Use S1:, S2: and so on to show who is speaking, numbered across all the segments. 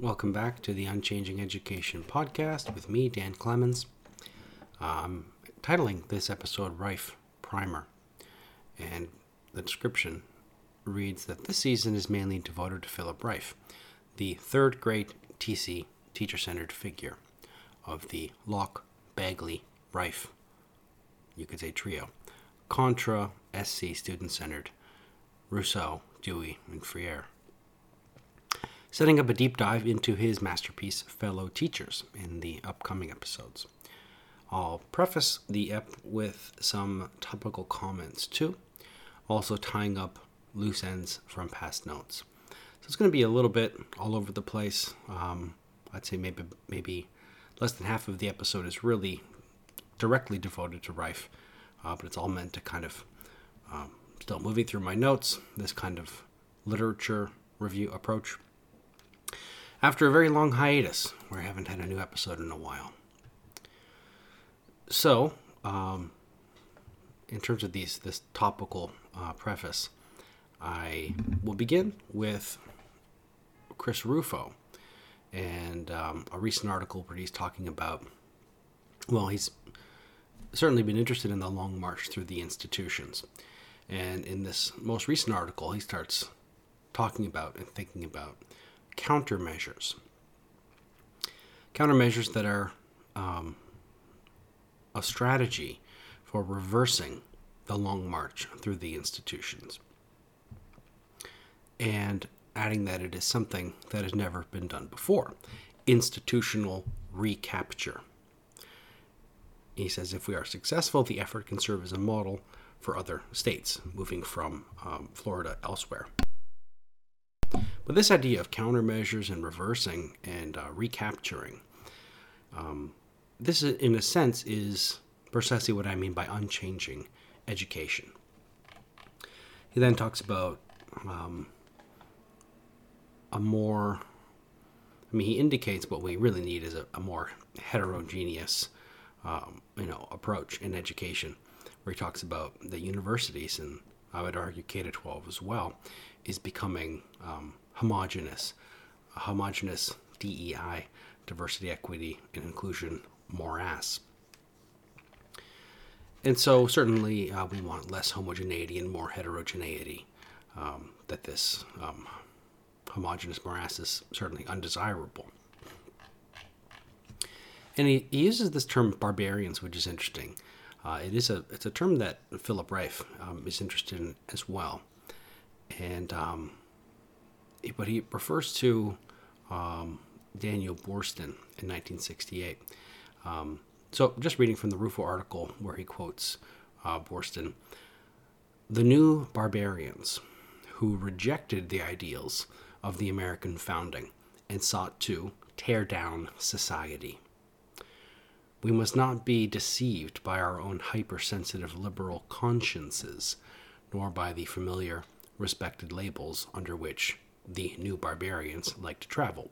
S1: Welcome back to the Unchanging Education podcast with me, Dan Clemens. I'm titling this episode Rieff Primer, and the description reads that this season is mainly devoted to Philip Rieff, the third great TC teacher centered figure of the Locke, Bagley, Rieff, you could say trio, Contra SC student centered, Rousseau, Dewey, and Freire setting up a deep dive into his masterpiece, Fellow Teachers, in the upcoming episodes. I'll preface the ep with some topical comments too, also tying up loose ends from past notes. So it's going to be a little bit all over the place. Um, I'd say maybe maybe less than half of the episode is really directly devoted to Rieff, uh, but it's all meant to kind of um, still moving through my notes, this kind of literature review approach after a very long hiatus where I haven't had a new episode in a while. So, um, in terms of these this topical uh, preface, I will begin with Chris Rufo and um, a recent article where he's talking about. Well, he's certainly been interested in the long march through the institutions, and in this most recent article, he starts talking about and thinking about countermeasures. Countermeasures that are um, a strategy for reversing the long march through the institutions. And adding that it is something that has never been done before institutional recapture. He says if we are successful, the effort can serve as a model for other states moving from um, Florida elsewhere. But this idea of countermeasures and reversing and uh, recapturing, um, this is, in a sense is precisely what I mean by unchanging education. He then talks about um, a more, I mean, he indicates what we really need is a, a more heterogeneous, um, you know, approach in education, where he talks about the universities and I would argue K to 12 as well, is becoming um, homogenous, a homogenous DEI, diversity, equity, and inclusion morass. And so, certainly, uh, we want less homogeneity and more heterogeneity. Um, that this um, homogenous morass is certainly undesirable. And he, he, uses this term barbarians, which is interesting. Uh, it is a it's a term that Philip Rieff um, is interested in as well, and um, but he refers to um, Daniel Boorstin in 1968. Um, so, just reading from the Rufo article where he quotes uh, Boorstin the new barbarians who rejected the ideals of the American founding and sought to tear down society. We must not be deceived by our own hypersensitive liberal consciences, nor by the familiar, respected labels under which the new barbarians like to travel.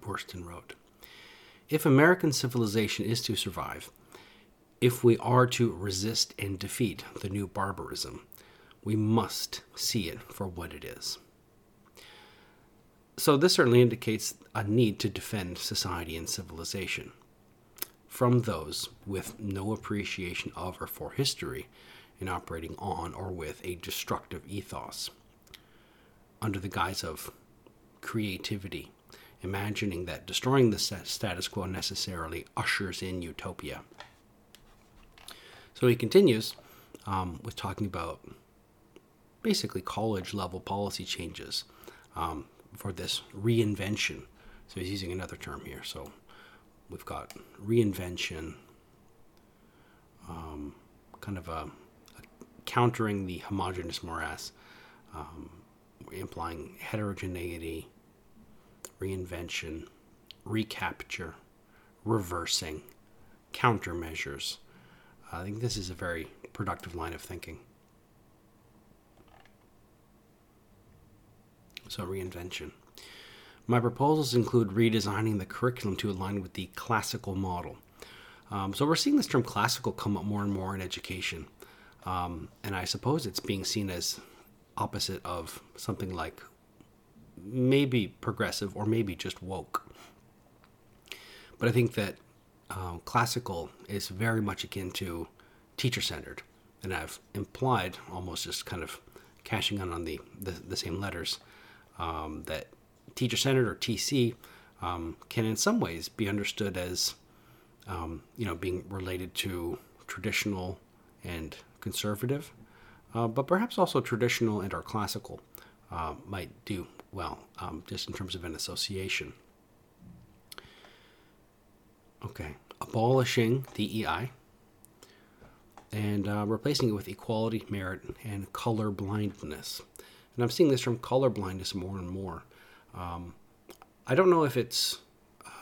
S1: Boorstin wrote If American civilization is to survive, if we are to resist and defeat the new barbarism, we must see it for what it is. So, this certainly indicates a need to defend society and civilization from those with no appreciation of or for history in operating on or with a destructive ethos under the guise of creativity, imagining that destroying the status quo necessarily ushers in utopia. So he continues um, with talking about basically college level policy changes um, for this reinvention. So he's using another term here. So we've got reinvention, um, kind of a, a, countering the homogenous morass. Um, implying heterogeneity, reinvention, recapture, reversing, countermeasures. I think this is a very productive line of thinking. So, reinvention. My proposals include redesigning the curriculum to align with the classical model. Um, so, we're seeing this term classical come up more and more in education. Um, and I suppose it's being seen as opposite of something like maybe progressive or maybe just woke. But I think that um, classical is very much akin to teacher centered. And I've implied, almost just kind of cashing in on the, the, the same letters, um, that teacher centered or TC um, can in some ways be understood as um, you know being related to traditional and conservative, uh, but perhaps also traditional and or classical uh, might do well um, just in terms of an association. Okay, abolishing the EI and uh, replacing it with equality, merit, and color blindness. And I'm seeing this from color blindness more and more. Um, I don't know if it's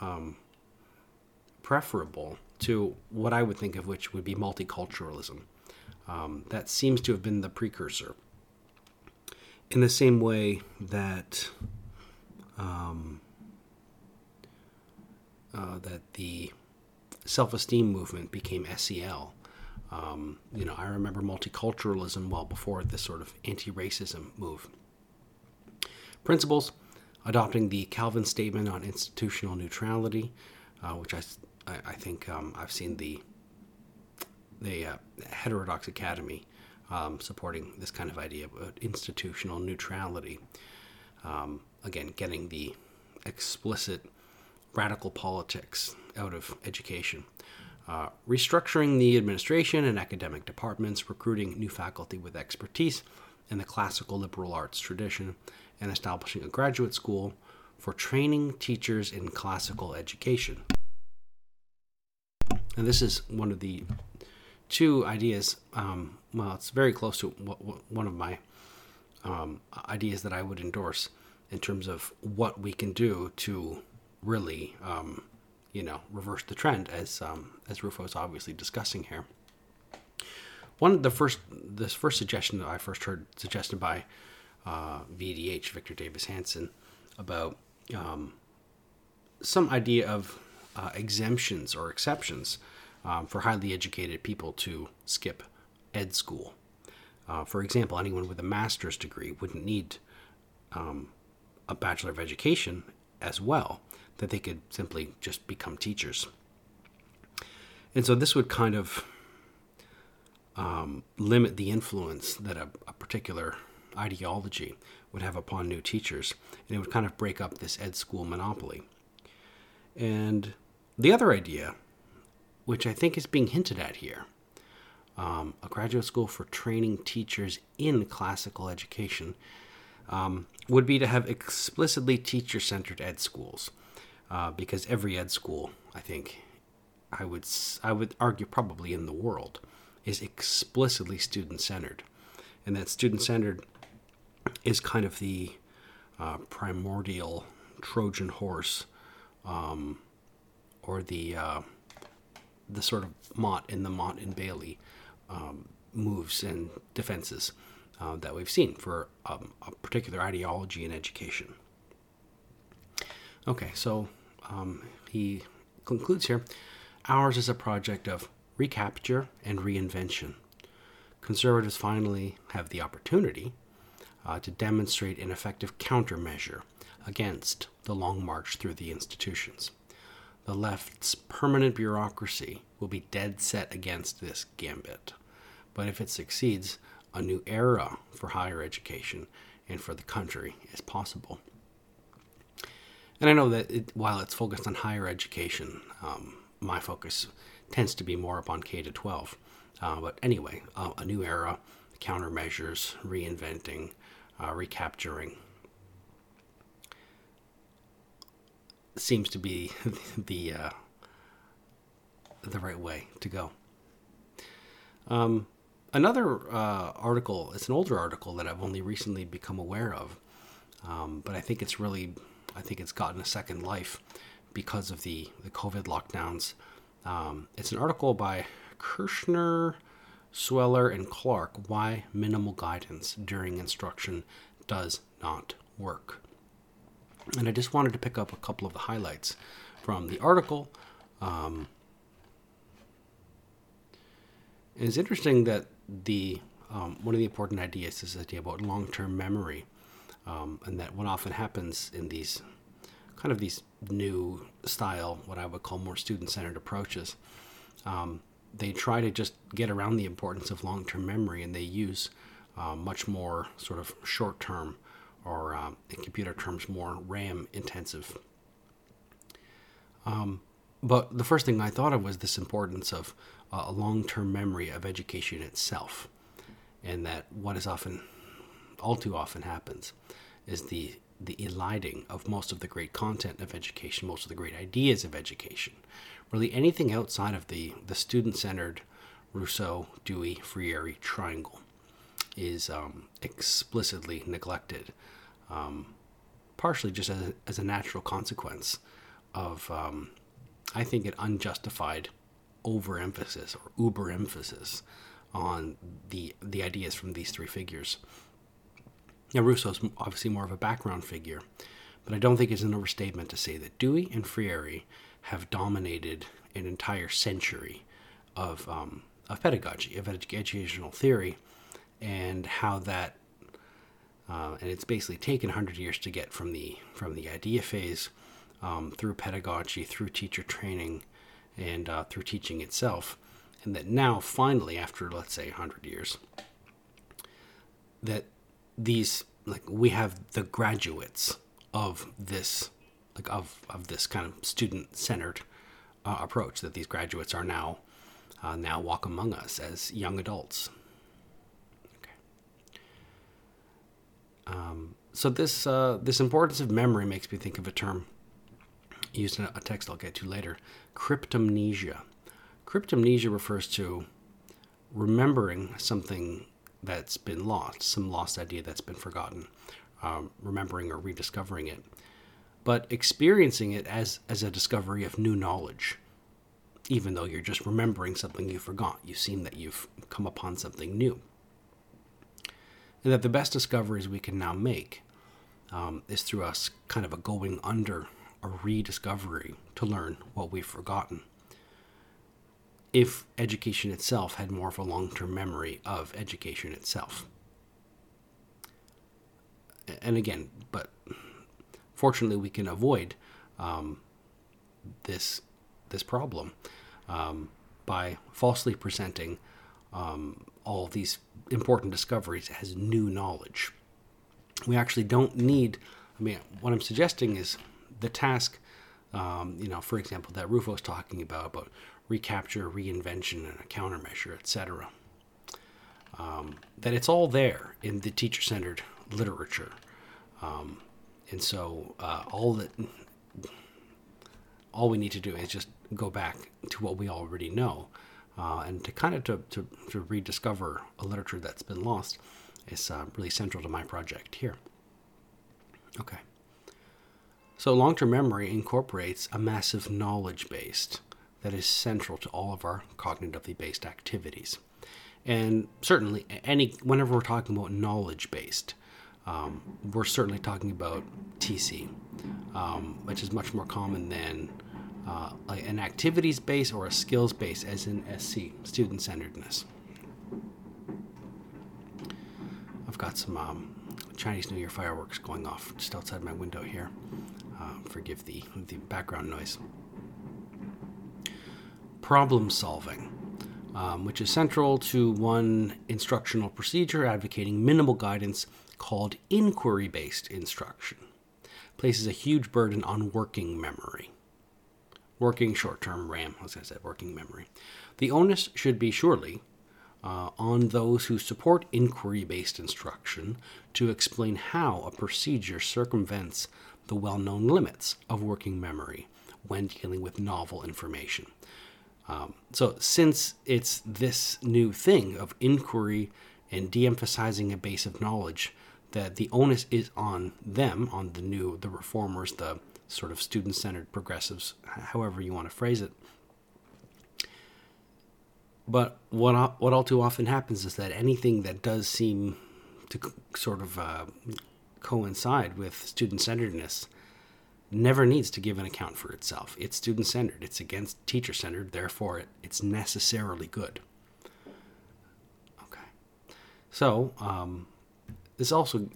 S1: um, preferable to what I would think of which would be multiculturalism. Um, that seems to have been the precursor. In the same way that um, uh, that the self-esteem movement became SEL. Um, you know, I remember multiculturalism well before this sort of anti-racism move. Principles adopting the Kalven Statement on Institutional Neutrality, uh, which I, I, think um, I've seen the the uh, Heterodox Academy um, supporting this kind of idea of institutional neutrality. Um, again, getting the explicit radical politics out of education. Uh, restructuring the administration and academic departments, recruiting new faculty with expertise in the classical liberal arts tradition, and establishing a graduate school for training teachers in classical education. And this is one of the two ideas. Um, well, it's very close to one of my um, ideas that I would endorse in terms of what we can do to really, um, you know, reverse the trend, as um, as Rufo is obviously discussing here. One of the first, this first suggestion that I first heard suggested by uh, VDH, Victor Davis Hanson, about um, some idea of uh, exemptions or exceptions um, for highly educated people to skip ed school. Uh, for example, anyone with a master's degree wouldn't need um, a Bachelor of Education as well, that they could simply just become teachers. And so this would kind of um, limit the influence that a, a particular ideology would have upon new teachers, and it would kind of break up this ed school monopoly. And the other idea, which I think is being hinted at here, um, a graduate school for training teachers in classical education, um, would be to have explicitly teacher centered ed schools. Uh, because every ed school, I think, I would I would argue probably in the world, is explicitly student centered, and that student centered is kind of the uh, primordial Trojan horse, um, or the uh, the sort of Motte in the Motte and Bailey um, moves and defenses uh, that we've seen for um, a particular ideology in education. Okay, so um, he concludes here ours is a project of recapture and reinvention. Conservatives finally have the opportunity uh, to demonstrate an effective countermeasure against the long march through the institutions. The left's permanent bureaucracy will be dead set against this gambit. But if it succeeds, a new era for higher education and for the country is possible. And I know that it, while it's focused on higher education, um, my focus tends to be more upon K to 12. Uh, but anyway, uh, a new era, countermeasures, reinventing, uh, recapturing seems to be the uh, the right way to go. Um, another uh, article, it's an older article that I've only recently become aware of, um, but I think it's really, I think it's gotten a second life because of the, the COVID lockdowns. Um, it's an article by Kirschner, Sweller, and Clark Why Minimal Guidance During Instruction Does Not Work. And I just wanted to pick up a couple of the highlights from the article. Um, it's interesting that the um, one of the important ideas is the idea about long-term memory. um, and that what often happens in these kind of these new style, what I would call more student centered approaches, um, they try to just get around the importance of long term memory and they use uh, much more sort of short term or um, in computer terms more RAM intensive. Um, but the first thing I thought of was this importance of uh, a long term memory of education itself, and that what is often, all too often happens, is the the eliding of most of the great content of education, most of the great ideas of education. Really, anything outside of the, the student centered Rousseau, Dewey, Freire triangle is um, explicitly neglected, um, partially just as a, as a natural consequence of, um, I think, an unjustified overemphasis or uber emphasis on the the ideas from these three figures. Now, Rousseau's obviously more of a background figure, but I don't think it's an overstatement to say that Dewey and Freire have dominated an entire century of, um, of pedagogy, of educational theory, and how that, uh, and it's basically taken 100 years to get from the, from the idea phase um, through pedagogy, through teacher training, and uh, through teaching itself. And that now, finally, after let's say 100 years, that these like we have the graduates of this like of of this kind of student centered uh, approach that these graduates are now uh, now walk among us as young adults. Um, so this uh, this importance of memory makes me think of a term used in a text I'll get to later, cryptomnesia. Cryptomnesia refers to remembering something that's been lost, some lost idea that's been forgotten, um, remembering or rediscovering it, but experiencing it as, as a discovery of new knowledge. Even though you're just remembering something you forgot, you seem that you've come upon something new. And that the best discoveries we can now make um, is through us kind of a going under a rediscovery to learn what we've forgotten if education itself had more of a long term memory of education itself. And again, but fortunately, we can avoid um, this this problem um, by falsely presenting um, all these important discoveries as new knowledge. We actually don't need. I mean, what I'm suggesting is the task. Um, you know, for example, that Rufo was talking about about recapture, reinvention, and a countermeasure, etc. Um, that it's all there in the teacher centered literature. Um, and so uh, all that all we need to do is just go back to what we already know uh, and to kind of to, to, to, rediscover a literature that's been lost is uh, really central to my project here. Okay. So long-term memory incorporates a massive knowledge based that is central to all of our cognitively based activities. And certainly, any whenever we're talking about knowledge based, um, we're certainly talking about TC, um, which is much more common than uh, an activities base or a skills base, as in SC, student centeredness. I've got some um, Chinese New Year fireworks going off just outside my window here. Uh, forgive the, the background noise problem solving, um, which is central to one instructional procedure advocating minimal guidance called inquiry based instruction. Places a huge burden on working memory. Working short term RAM, as I said, working memory. The onus should be surely uh, on those who support inquiry based instruction to explain how a procedure circumvents the well known limits of working memory when dealing with novel information. Um, so, since it's this new thing of inquiry and de emphasizing a base of knowledge, that the onus is on them, on the new, the reformers, the sort of student centered progressives, however you want to phrase it. But what, what all too often happens is that anything that does seem to sort of uh, coincide with student centeredness never needs to give an account for itself. It's student centered, it's against teacher centered, therefore, it, it's necessarily good. Okay. So, um, this also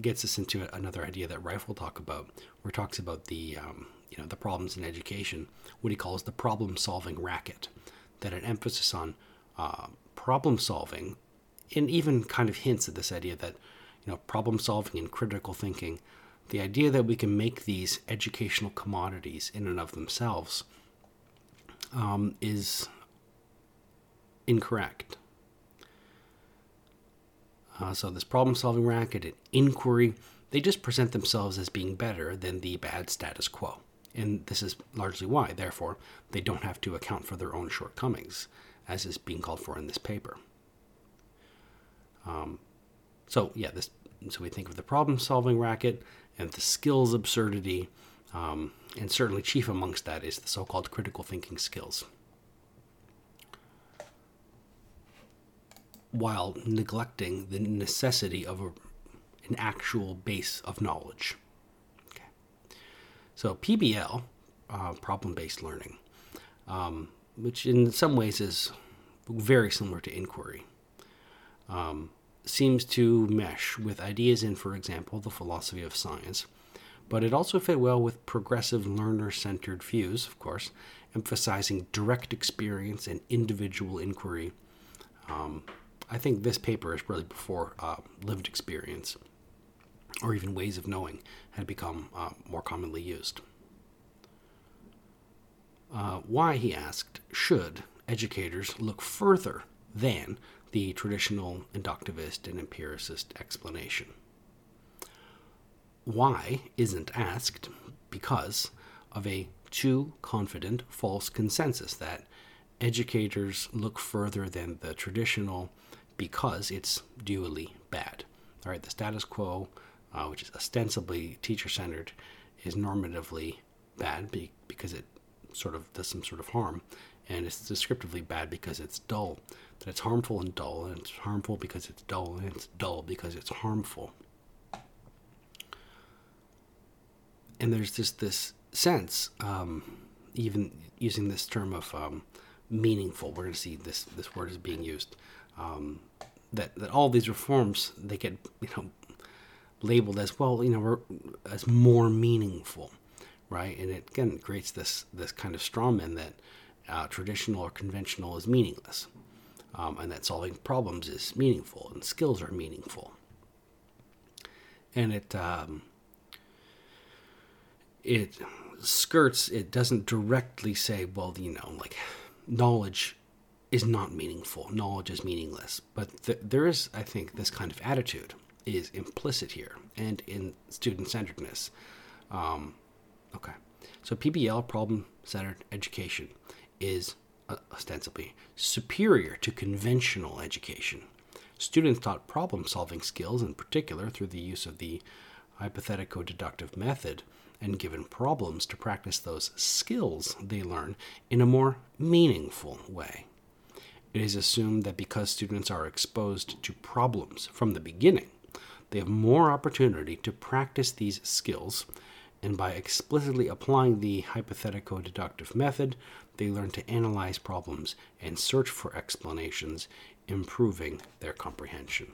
S1: gets us into another idea that Rieff will talk about, where he talks about the um, you know the problems in education, what he calls the problem-solving racket, that an emphasis on uh, problem solving, and even kind of hints at this idea that you know problem solving and critical thinking, the idea that we can make these educational commodities in and of themselves um, is incorrect. Uh, so this problem-solving racket and inquiry, they just present themselves as being better than the bad status quo. And this is largely why, therefore, they don't have to account for their own shortcomings, as is being called for in this paper. Um, so yeah, this. So we think of the problem-solving racket and the skills absurdity, um, and certainly chief amongst that is the so-called critical thinking skills. while neglecting the necessity of a, an actual base of knowledge. Okay. So PBL, uh, problem-based learning, um, which in some ways is very similar to inquiry, um, seems to mesh with ideas in, for example, the philosophy of science, but it also fit well with progressive learner-centered views, of course, emphasizing direct experience and individual inquiry. Um, I think this paper is really before uh, lived experience or even ways of knowing had become uh, more commonly used. Uh, why, he asked, should educators look further than the traditional inductivist and empiricist explanation? Why isn't asked because of a too confident false consensus that educators look further than the traditional because it's dually bad. All right, the status quo, uh, which is ostensibly teacher centered, is normatively bad be- because it sort of does some sort of harm, and it's descriptively bad because it's dull. That it's harmful and dull, and it's harmful because it's dull, and it's dull because it's harmful. And there's just this sense, um, even using this term of um, meaningful. We're going to see this this word is being used um, that that all these reforms they get you know labeled as well you know as more meaningful, right? And it again creates this this kind of strawman that uh, traditional or conventional is meaningless, um, and that solving problems is meaningful and skills are meaningful. And it um, it skirts it doesn't directly say well you know like knowledge is not meaningful. Knowledge is meaningless. But th- there is, I think, this kind of attitude is implicit here and in student centeredness. Um, okay. So PBL, problem centered education, is uh, ostensibly superior to conventional education. Students taught problem solving skills, in particular, through the use of the hypothetico deductive method and given problems to practice those skills they learn in a more meaningful way. It is assumed that because students are exposed to problems from the beginning, they have more opportunity to practice these skills, and by explicitly applying the hypothetico deductive method, they learn to analyze problems and search for explanations, improving their comprehension.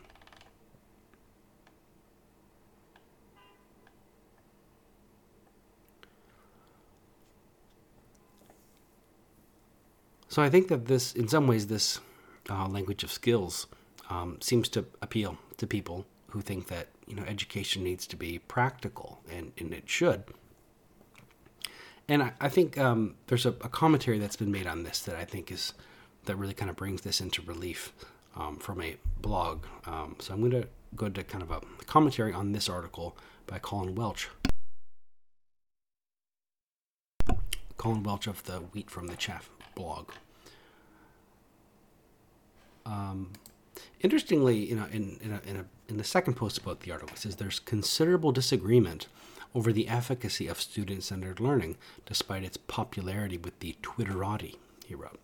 S1: So I think that this, in some ways, this uh, language of skills um, seems to appeal to people who think that you know education needs to be practical, and, and it should. And I, I think um, there's a, a, commentary that's been made on this that I think is that really kind of brings this into relief um, from a blog. Um, so I'm going to go to kind of a commentary on this article by Colin Welch. Colin Welch of the Wheat from the Chaff blog. Um, interestingly, you know, in in, a, in, a, in the second post about the article, it says there's considerable disagreement over the efficacy of student-centered learning, despite its popularity with the Twitterati. He wrote,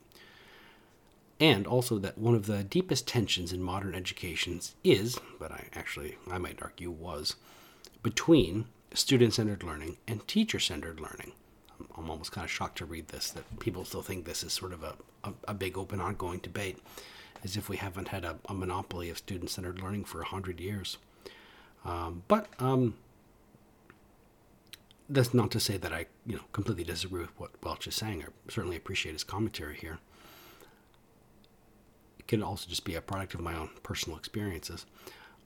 S1: and also that one of the deepest tensions in modern educations is, but I actually I might argue was, between student-centered learning and teacher-centered learning. I'm almost kind of shocked to read this that people still think this is sort of a, a, a big open ongoing debate as if we haven't had a, a monopoly of student centered learning for 100 years. Um, but um, that's not to say that I, you know, completely disagree with what Welch is saying. I certainly appreciate his commentary here. It can also just be a product of my own personal experiences.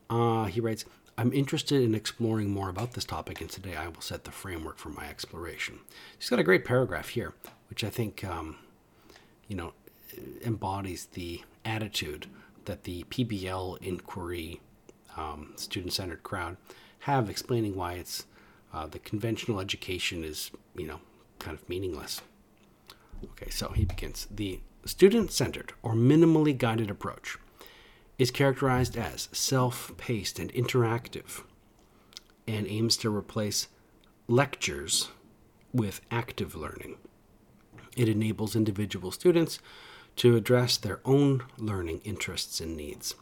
S1: Uh, he writes, I'm interested in exploring more about this topic, and today I will set the framework for my exploration. He's got a great paragraph here, which I think, um, you know, embodies the attitude that the PBL inquiry um, student centered crowd have explaining why it's uh, the conventional education is, you know, kind of meaningless. Okay, so he begins. The student centered or minimally guided approach is characterized as self paced and interactive and aims to replace lectures with active learning. It enables individual students to address their own learning interests and needs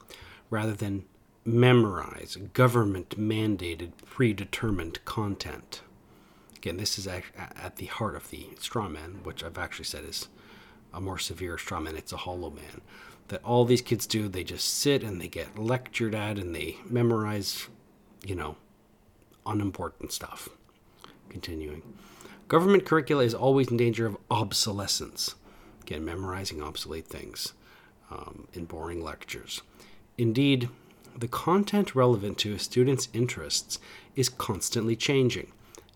S1: rather than memorize government mandated predetermined content. Again, this is at the heart of the straw man, which I've actually said is a more severe straw man. It's a hollow man. That all these kids do, they just sit and they get lectured at and they memorize, you know, unimportant stuff. Continuing. Government curricula is always in danger of obsolescence. Again, memorizing obsolete things um, in boring lectures. Indeed, the content relevant to a student's interests is constantly changing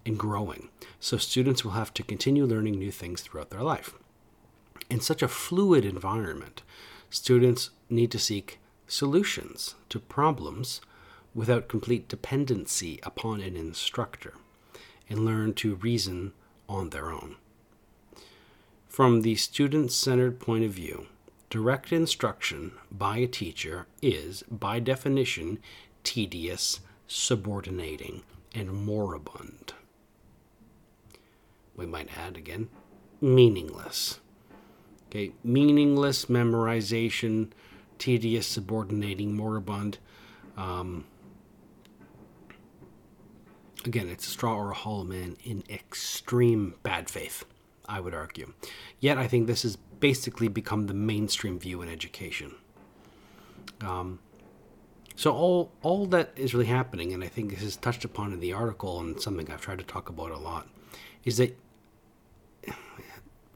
S1: and growing, so students will have to continue learning new things throughout their life. In such a fluid environment, students need to seek solutions to problems without complete dependency upon an instructor and learn to reason on their own. From the student centered point of view, direct instruction by a teacher is, by definition, tedious, subordinating, and moribund. We might add again, meaningless. Okay, meaningless memorization, tedious, subordinating, moribund. Um, again, it's a straw or a hollow man in extreme bad faith, I would argue. Yet, I think this has basically become the mainstream view in education. Um, so all all that is really happening, and I think this is touched upon in the article, and something I've tried to talk about a lot, is that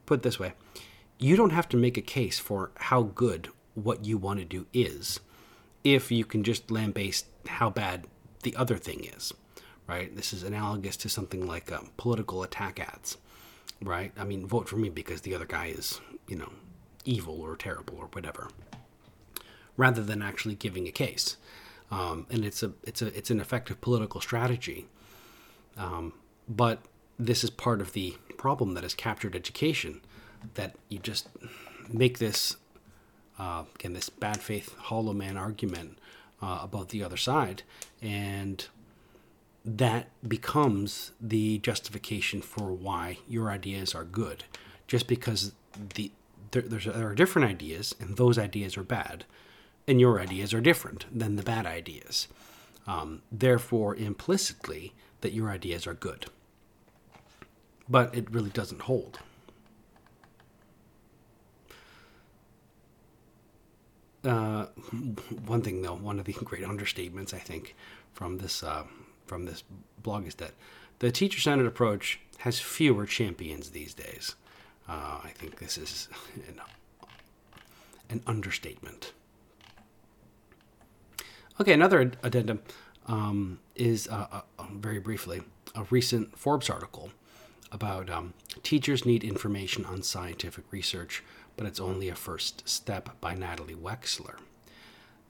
S1: put this way, you don't have to make a case for how good what you want to do is, if you can just lambaste how bad the other thing is, right? This is analogous to something like um, political attack ads, right? I mean, vote for me because the other guy is, you know, evil or terrible or whatever, rather than actually giving a case. Um, and it's a it's a it's an effective political strategy. Um, but this is part of the problem that has captured education, that you just make this uh, again this bad faith hollow man argument uh, about the other side, and that becomes the justification for why your ideas are good, just because the there, there are different ideas and those ideas are bad, and your ideas are different than the bad ideas. Um, therefore, implicitly, that your ideas are good. But it really doesn't hold. Uh, one thing, though, one of the great understatements I think from this uh, from this blog is that the teacher centered approach has fewer champions these days. Uh, I think this is an, an understatement. Okay, another addendum um, is uh, uh, um, very briefly a recent Forbes article about um, teachers need information on scientific research, but it's only a first step by Natalie Wexler.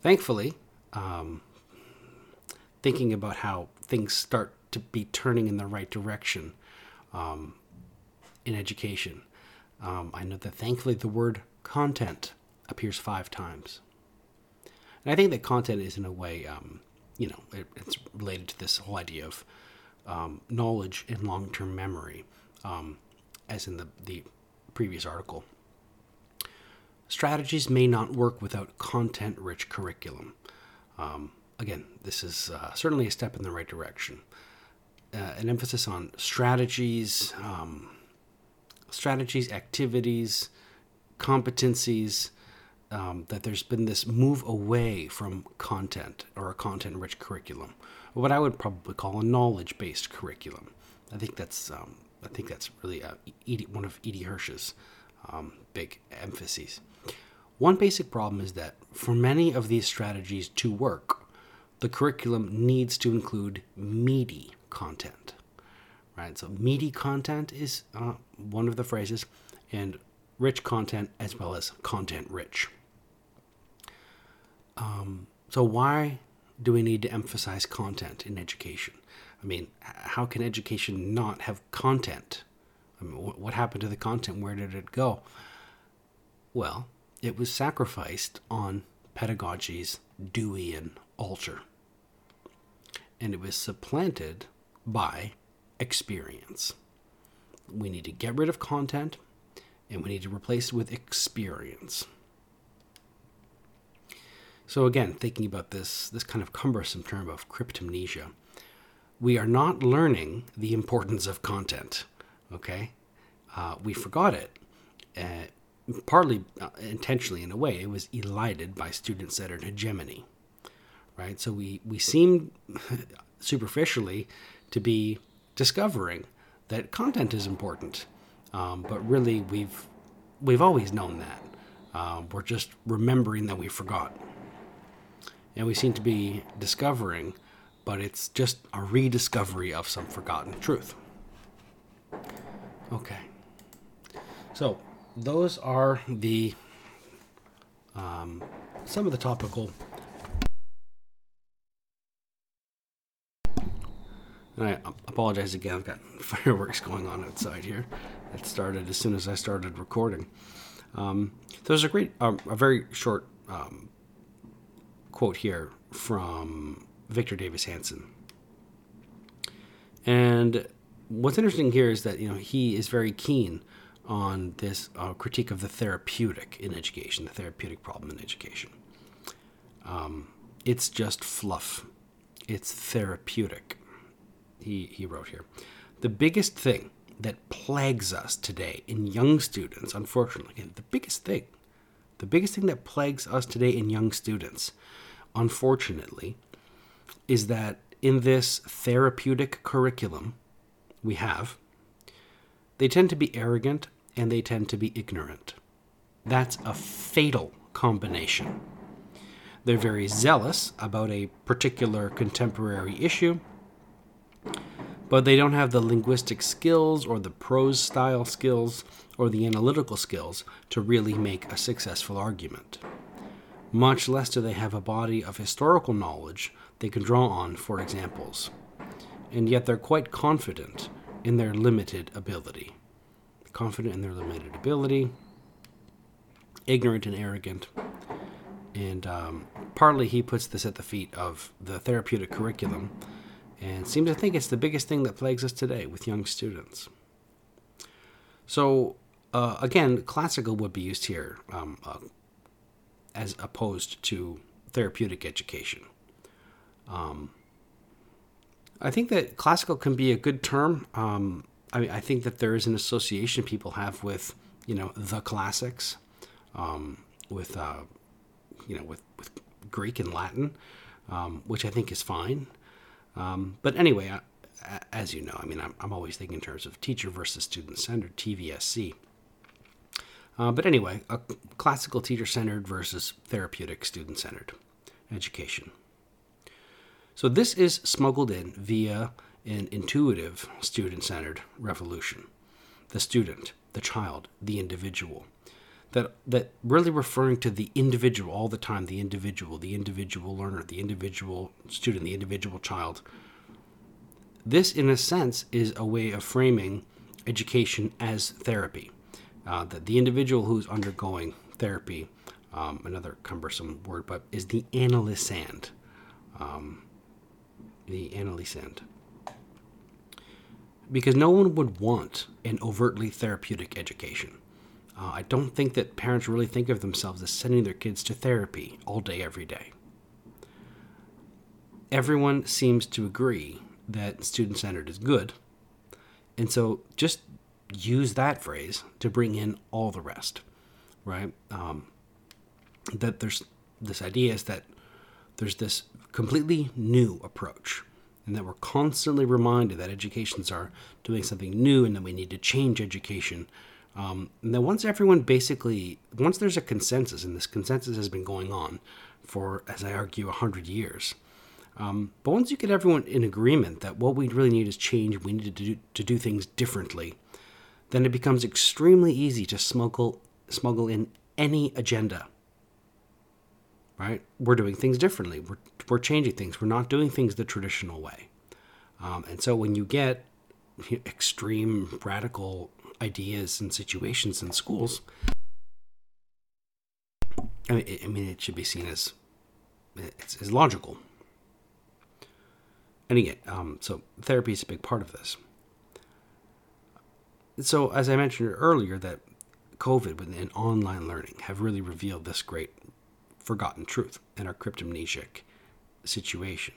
S1: Thankfully, um, thinking about how things start to be turning in the right direction um, in education. Um, I know that thankfully the word content appears five times. And I think that content is, in a way, um, you know, it, it's related to this whole idea of um, knowledge and long term memory, um, as in the, the previous article. Strategies may not work without content rich curriculum. Um, again, this is uh, certainly a step in the right direction. Uh, an emphasis on strategies, um, strategies, activities, competencies. Um, that there's been this move away from content or a content-rich curriculum, what I would probably call a knowledge-based curriculum. I think that's um, I think that's really uh, E.D., one of E.D. Hirsch's um, big emphases. One basic problem is that for many of these strategies to work, the curriculum needs to include meaty content. Right? So, meaty content is uh, one of the phrases, and rich content as well as content rich. Um, so, why do we need to emphasize content in education? I mean, how can education not have content? I mean, what happened to the content? Where did it go? Well, it was sacrificed on pedagogy's Deweyan altar. And it was supplanted by experience. We need to get rid of content and we need to replace it with experience. So again, thinking about this this kind of cumbersome term of cryptomnesia, we are not learning the importance of content. Okay, uh, we forgot it. Uh, partly uh, intentionally in a way, it was elided by student centered hegemony. Right? So we, we seem superficially to be discovering that content is important. Um, but really, we've, we've always known that. Uh, we're just remembering that we forgot. And we seem to be discovering, but it's just a rediscovery of some forgotten truth. Okay. So, those are the um, some of the topical. And I apologize again. I've got fireworks going on outside here. It started as soon as I started recording. Um, there's a great, um, a very short um, quote here from Victor Davis Hanson. And what's interesting here is that you know he is very keen on this uh, critique of the therapeutic in education, the therapeutic problem in education. Um, it's just fluff. It's therapeutic. He, he wrote here. The biggest thing that plagues us today in young students, unfortunately, the biggest thing, the biggest thing that plagues us today in young students, unfortunately, is that in this therapeutic curriculum we have, they tend to be arrogant and they tend to be ignorant. That's a fatal combination. They're very zealous about a particular contemporary issue, but they don't have the linguistic skills or the prose style skills or the analytical skills to really make a successful argument. Much less do they have a body of historical knowledge they can draw on for examples. And yet they're quite confident in their limited ability confident in their limited ability, ignorant and arrogant. And um, partly he puts this at the feet of the therapeutic curriculum and seems to think it's the biggest thing that plagues us today with young students. So, uh, again, classical would be used here um, uh, as opposed to therapeutic education. Um, I think that classical can be a good term. Um, I mean, I think that there is an association people have with, you know, the classics, um, with, uh, you know, with, with Greek and Latin, um, which I think is fine. Um, but anyway, I, as you know, I mean, I'm, I'm always thinking in terms of teacher versus student centered, TVSC. Uh, but anyway, a classical teacher centered versus therapeutic student centered education. So this is smuggled in via an intuitive student centered revolution. The student, the child, the individual. That, that really referring to the individual all the time the individual, the individual learner, the individual student, the individual child. This, in a sense, is a way of framing education as therapy. Uh, that the individual who's undergoing therapy, um, another cumbersome word, but is the analysand. Um, the analysand because no one would want an overtly therapeutic education. Uh, I don't think that parents really think of themselves as sending their kids to therapy all day, every day. Everyone seems to agree that student centered is good, and so just use that phrase to bring in all the rest, right? Um, that there's this idea is that there's this completely new approach and that we're constantly reminded that educations are doing something new and that we need to change education. Um, and then once everyone basically, once there's a consensus, and this consensus has been going on for, as I argue, 100 years. Um, but once you get everyone in agreement that what we really need is change, we need to do, to do things differently, then it becomes extremely easy to smuggle smuggle in any agenda. Right? We're doing things differently. We're we're changing things. We're not doing things the traditional way. Um, and so when you get extreme radical ideas and situations in schools, I mean, I mean, it should be seen as it's, it's logical. And again, um, so therapy is a big part of this. So as I mentioned earlier, that COVID and online learning have really revealed this great forgotten truth in our cryptomnesic situation.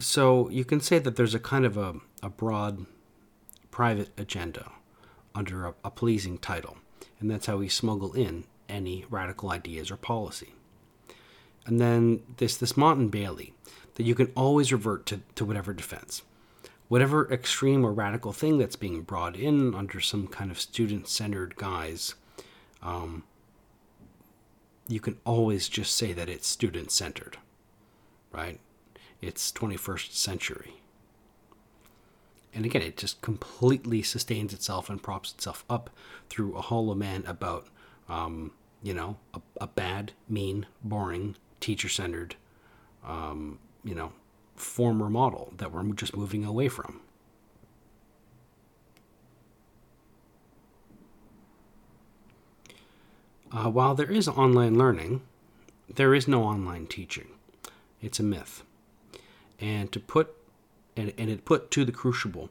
S1: So you can say that there's a kind of a, a broad private agenda under a, a pleasing title, and that's how we smuggle in any radical ideas or policy. And then this this Motte Bailey that you can always revert to, to whatever defense. Whatever extreme or radical thing that's being brought in under some kind of student centered guise um, you can always just say that it's student centered, right? It's 21st century. And again, it just completely sustains itself and props itself up through a hollow man about, um, you know, a, a, bad, mean, boring, teacher centered, um, you know, former model that we're just moving away from. Uh, while there is online learning, there is no online teaching. It's a myth. And to put, and, and it put to the crucible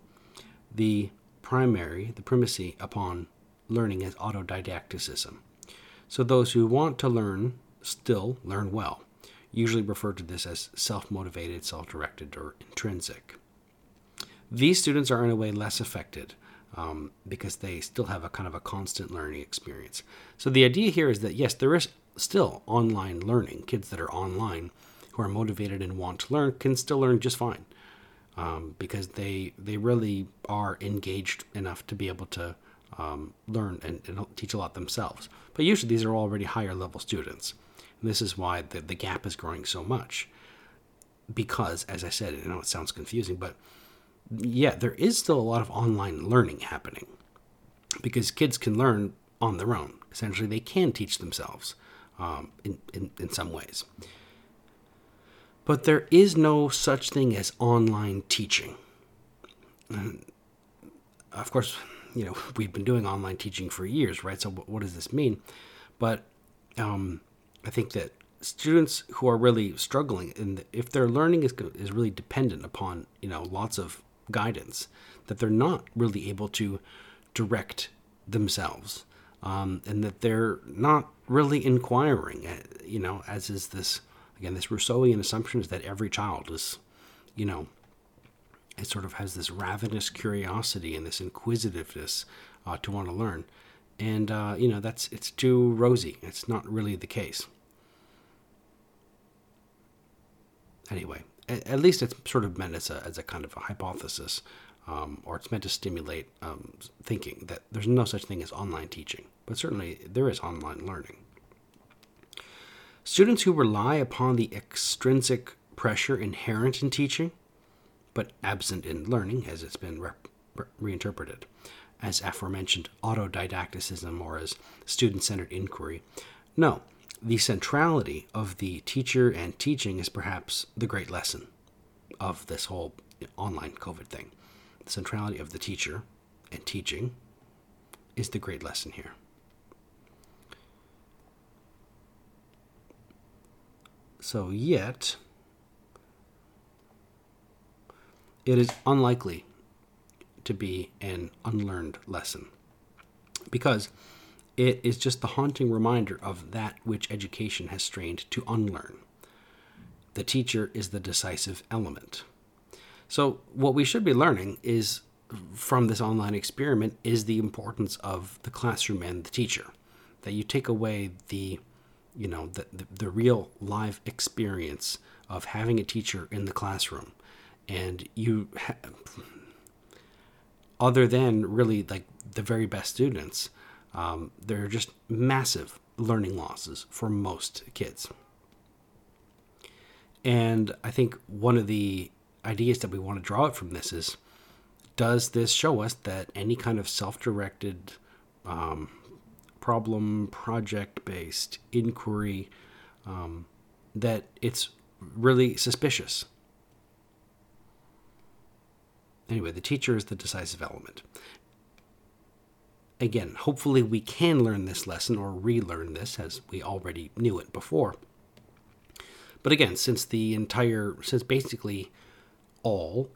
S1: the primary, the primacy upon learning as autodidacticism. So those who want to learn still learn well, usually refer to this as self motivated, self directed, or intrinsic. These students are in a way less affected um, because they still have a kind of a constant learning experience. So the idea here is that yes, there is still online learning. Kids that are online who are motivated and want to learn can still learn just fine um, because they they really are engaged enough to be able to um, learn and, and, teach a lot themselves. But usually these are already higher level students. And this is why the, the gap is growing so much. Because, as I said, I know it sounds confusing, but yeah, there is still a lot of online learning happening because kids can learn on their own. Essentially, they can teach themselves um, in, in, in some ways. But there is no such thing as online teaching. And of course, you know, we've been doing online teaching for years, right? So, what does this mean? But um, I think that students who are really struggling, and if their learning is is really dependent upon you know lots of guidance, that they're not really able to direct themselves, um, and that they're not really inquiring. Uh, you know, as is this again this Rousseauian assumption is that every child is, you know, it sort of has this ravenous curiosity and this inquisitiveness uh, to want to learn, and uh, you know that's it's too rosy. It's not really the case. Anyway, at least it's sort of meant as a, as a kind of a hypothesis, um, or it's meant to stimulate um, thinking that there's no such thing as online teaching, but certainly there is online learning. Students who rely upon the extrinsic pressure inherent in teaching, but absent in learning, as it's been re- re- reinterpreted, as aforementioned autodidacticism or as student centered inquiry. No, the centrality of the teacher and teaching is perhaps the great lesson of this whole online COVID thing. The centrality of the teacher and teaching is the great lesson here. So, yet, it is unlikely to be an unlearned lesson because it is just the haunting reminder of that which education has strained to unlearn. The teacher is the decisive element. So, what we should be learning is from this online experiment is the importance of the classroom and the teacher. That you take away the you know, the, the, the real live experience of having a teacher in the classroom. And you, ha- other than really like the very best students, um, there are just massive learning losses for most kids. And I think one of the ideas that we want to draw out from this is does this show us that any kind of self directed, um, problem project based inquiry, um, that it's really suspicious? Anyway, the teacher is the decisive element. Again, hopefully, we can learn this lesson or relearn this as we already knew it before. But again, since the entire, since basically all,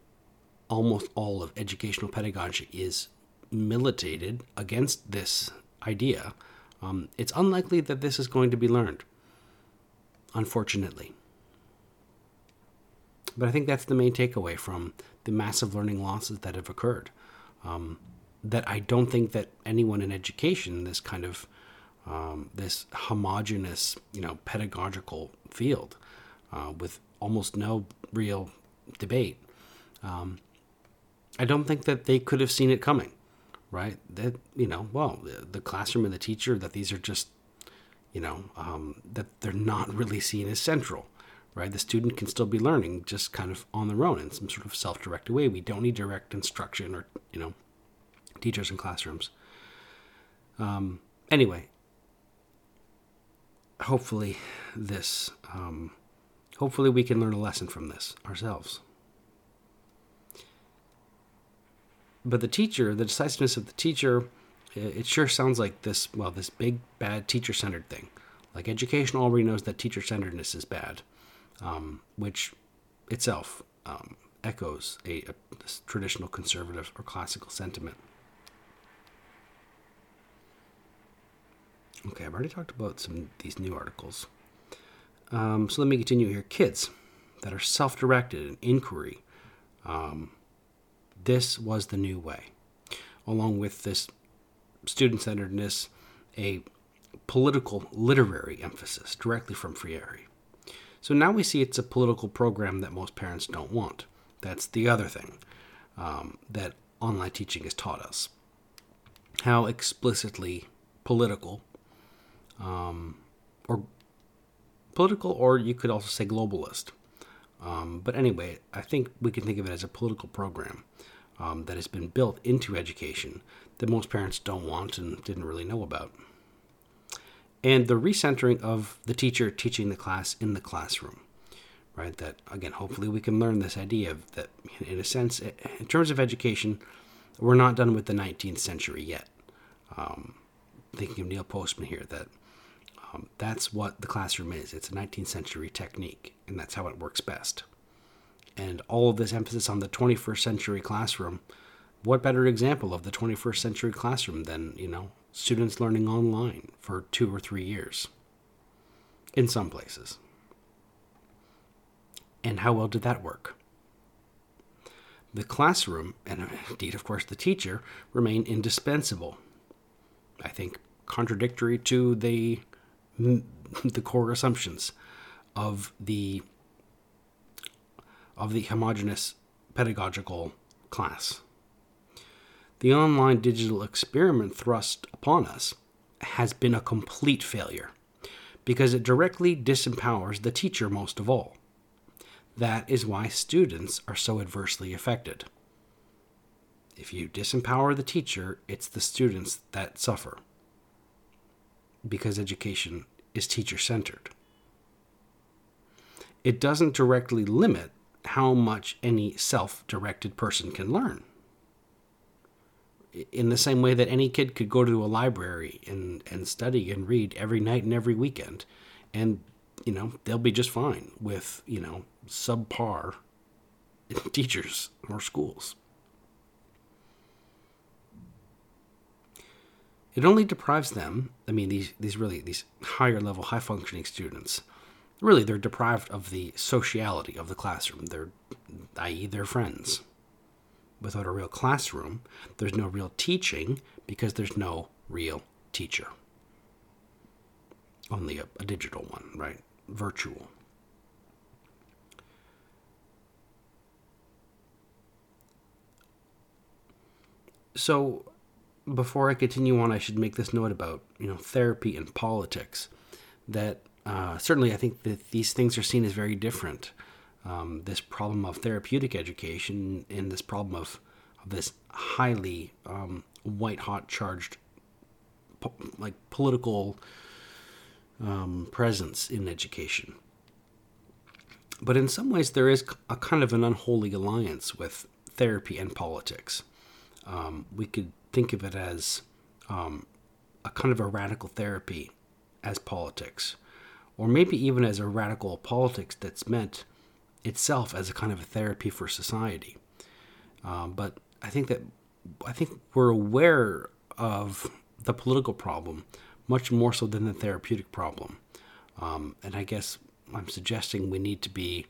S1: almost all of educational pedagogy is militated against this idea, um, it's unlikely that this is going to be learned, unfortunately. But I think that's the main takeaway from the massive learning losses that have occurred. Um, that I don't think that anyone in education, this kind of um, this homogenous, you know, pedagogical field, uh, with almost no real debate, um, I don't think that they could have seen it coming, right? That you know, well, the, the classroom and the teacher, that these are just, you know, um, that they're not really seen as central, right? The student can still be learning, just kind of on their own in some sort of self-directed way. We don't need direct instruction or you know teachers in classrooms. Um, anyway, hopefully this, um, hopefully we can learn a lesson from this ourselves. But the teacher, the decisiveness of the teacher, it sure sounds like this, well, this big, bad teacher centered thing. Like education already knows that teacher centeredness is bad, um, which itself um, echoes a, a traditional conservative or classical sentiment. Okay, I've already talked about some these new articles. Um, so let me continue here. Kids that are self-directed and inquiry. Um, this was the new way, along with this student-centeredness, a political literary emphasis directly from Freire. So now we see it's a political program that most parents don't want. That's the other thing um, that online teaching has taught us. How explicitly political um, or political, or you could also say globalist. Um, but anyway, I think we can think of it as a political program um, that has been built into education that most parents don't want and didn't really know about. And the recentering of the teacher teaching the class in the classroom, right? That, again, hopefully we can learn this idea of that, in a sense, in terms of education, we're not done with the 19th century yet. Um, thinking of Neil Postman here, that um, that's what the classroom is. It's a 19th century technique, and that's how it works best. And all of this emphasis on the 21st century classroom, what better example of the 21st century classroom than, you know, students learning online for two or three years in some places? And how well did that work? The classroom, and indeed, of course, the teacher, remain indispensable. I think contradictory to the the core assumptions of the of the homogeneous pedagogical class. The online digital experiment thrust upon us has been a complete failure because it directly disempowers the teacher most of all. That is why students are so adversely affected. If you disempower the teacher, it's the students that suffer because education is teacher centered. It doesn't directly limit how much any self directed person can learn. In the same way that any kid could go to a library and, and study and read every night and every weekend, and you know, they'll be just fine with, you know, subpar teachers or schools. It only deprives them, I mean, these, these really, these higher level, high functioning students, really, they're deprived of the sociality of the classroom, they're, i.e., their friends. Without a real classroom, there's no real teaching because there's no real teacher. only a, a digital one, right? Virtual. So, before I continue on, I should make this note about you know therapy and politics. That uh, certainly I think that these things are seen as very different. Um, this problem of therapeutic education and this problem of, of this highly um, white hot charged po- like political um, presence in education. But in some ways, there is a kind of an unholy alliance with therapy and politics. Um, we could think of it as um, a kind of a radical therapy as politics, or maybe even as a radical politics that's meant itself as a kind of a therapy for society. Um, but I think that I think we're aware of the political problem much more so than the therapeutic problem. Um, and I guess I'm suggesting we need to be,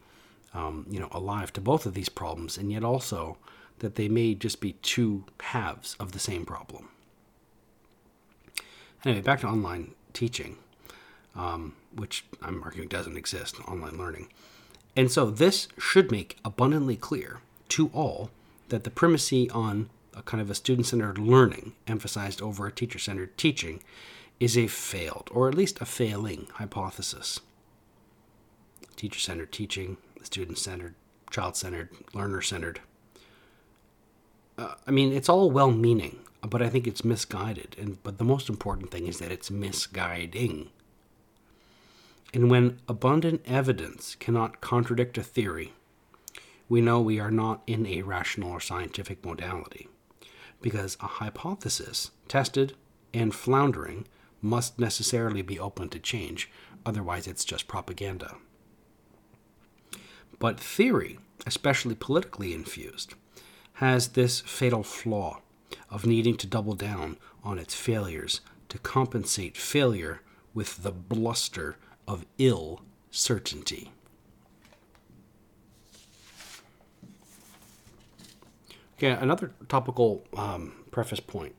S1: um, you know, alive to both of these problems, and yet also that they may just be two halves of the same problem. Anyway, back to online teaching, um, which I'm arguing doesn't exist, online learning. And so this should make abundantly clear to all that the primacy on a kind of a student centered learning emphasized over a teacher centered teaching is a failed, or at least a failing, hypothesis. Teacher centered teaching, student centered, child centered, learner centered. Uh, I mean, it's all well meaning, but I think it's misguided. And, but the most important thing is that it's misguiding. And when abundant evidence cannot contradict a theory, we know we are not in a rational or scientific modality, because a hypothesis, tested and floundering, must necessarily be open to change, otherwise, it's just propaganda. But theory, especially politically infused, has this fatal flaw of needing to double down on its failures to compensate failure with the bluster of ill certainty. Okay, another topical um, preface point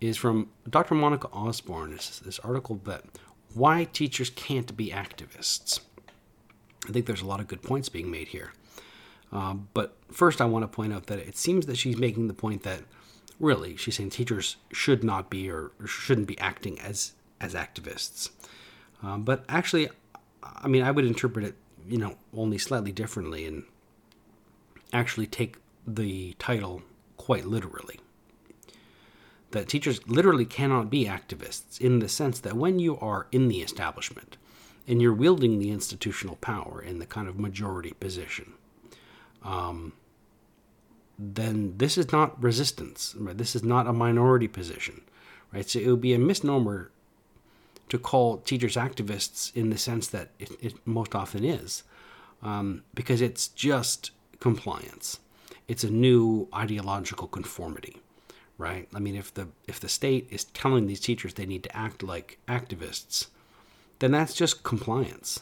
S1: is from Dr. Monica Osborne. This, article that why teachers can't be activists. I think there's a lot of good points being made here. Um, but first, I want to point out that it seems that she's making the point that really she's saying teachers should not be or shouldn't be acting as as activists. Um, but actually, I mean, I would interpret it, you know, only slightly differently and actually take the title quite literally. That teachers literally cannot be activists in the sense that when you are in the establishment and you're wielding the institutional power in the kind of majority position, um, then this is not resistance. Right? This is not a minority position, right? So it would be a misnomer to call teachers activists in the sense that it, it most often is, um, because it's just compliance. It's a new ideological conformity, right? I mean, if the if the state is telling these teachers they need to act like activists, then that's just compliance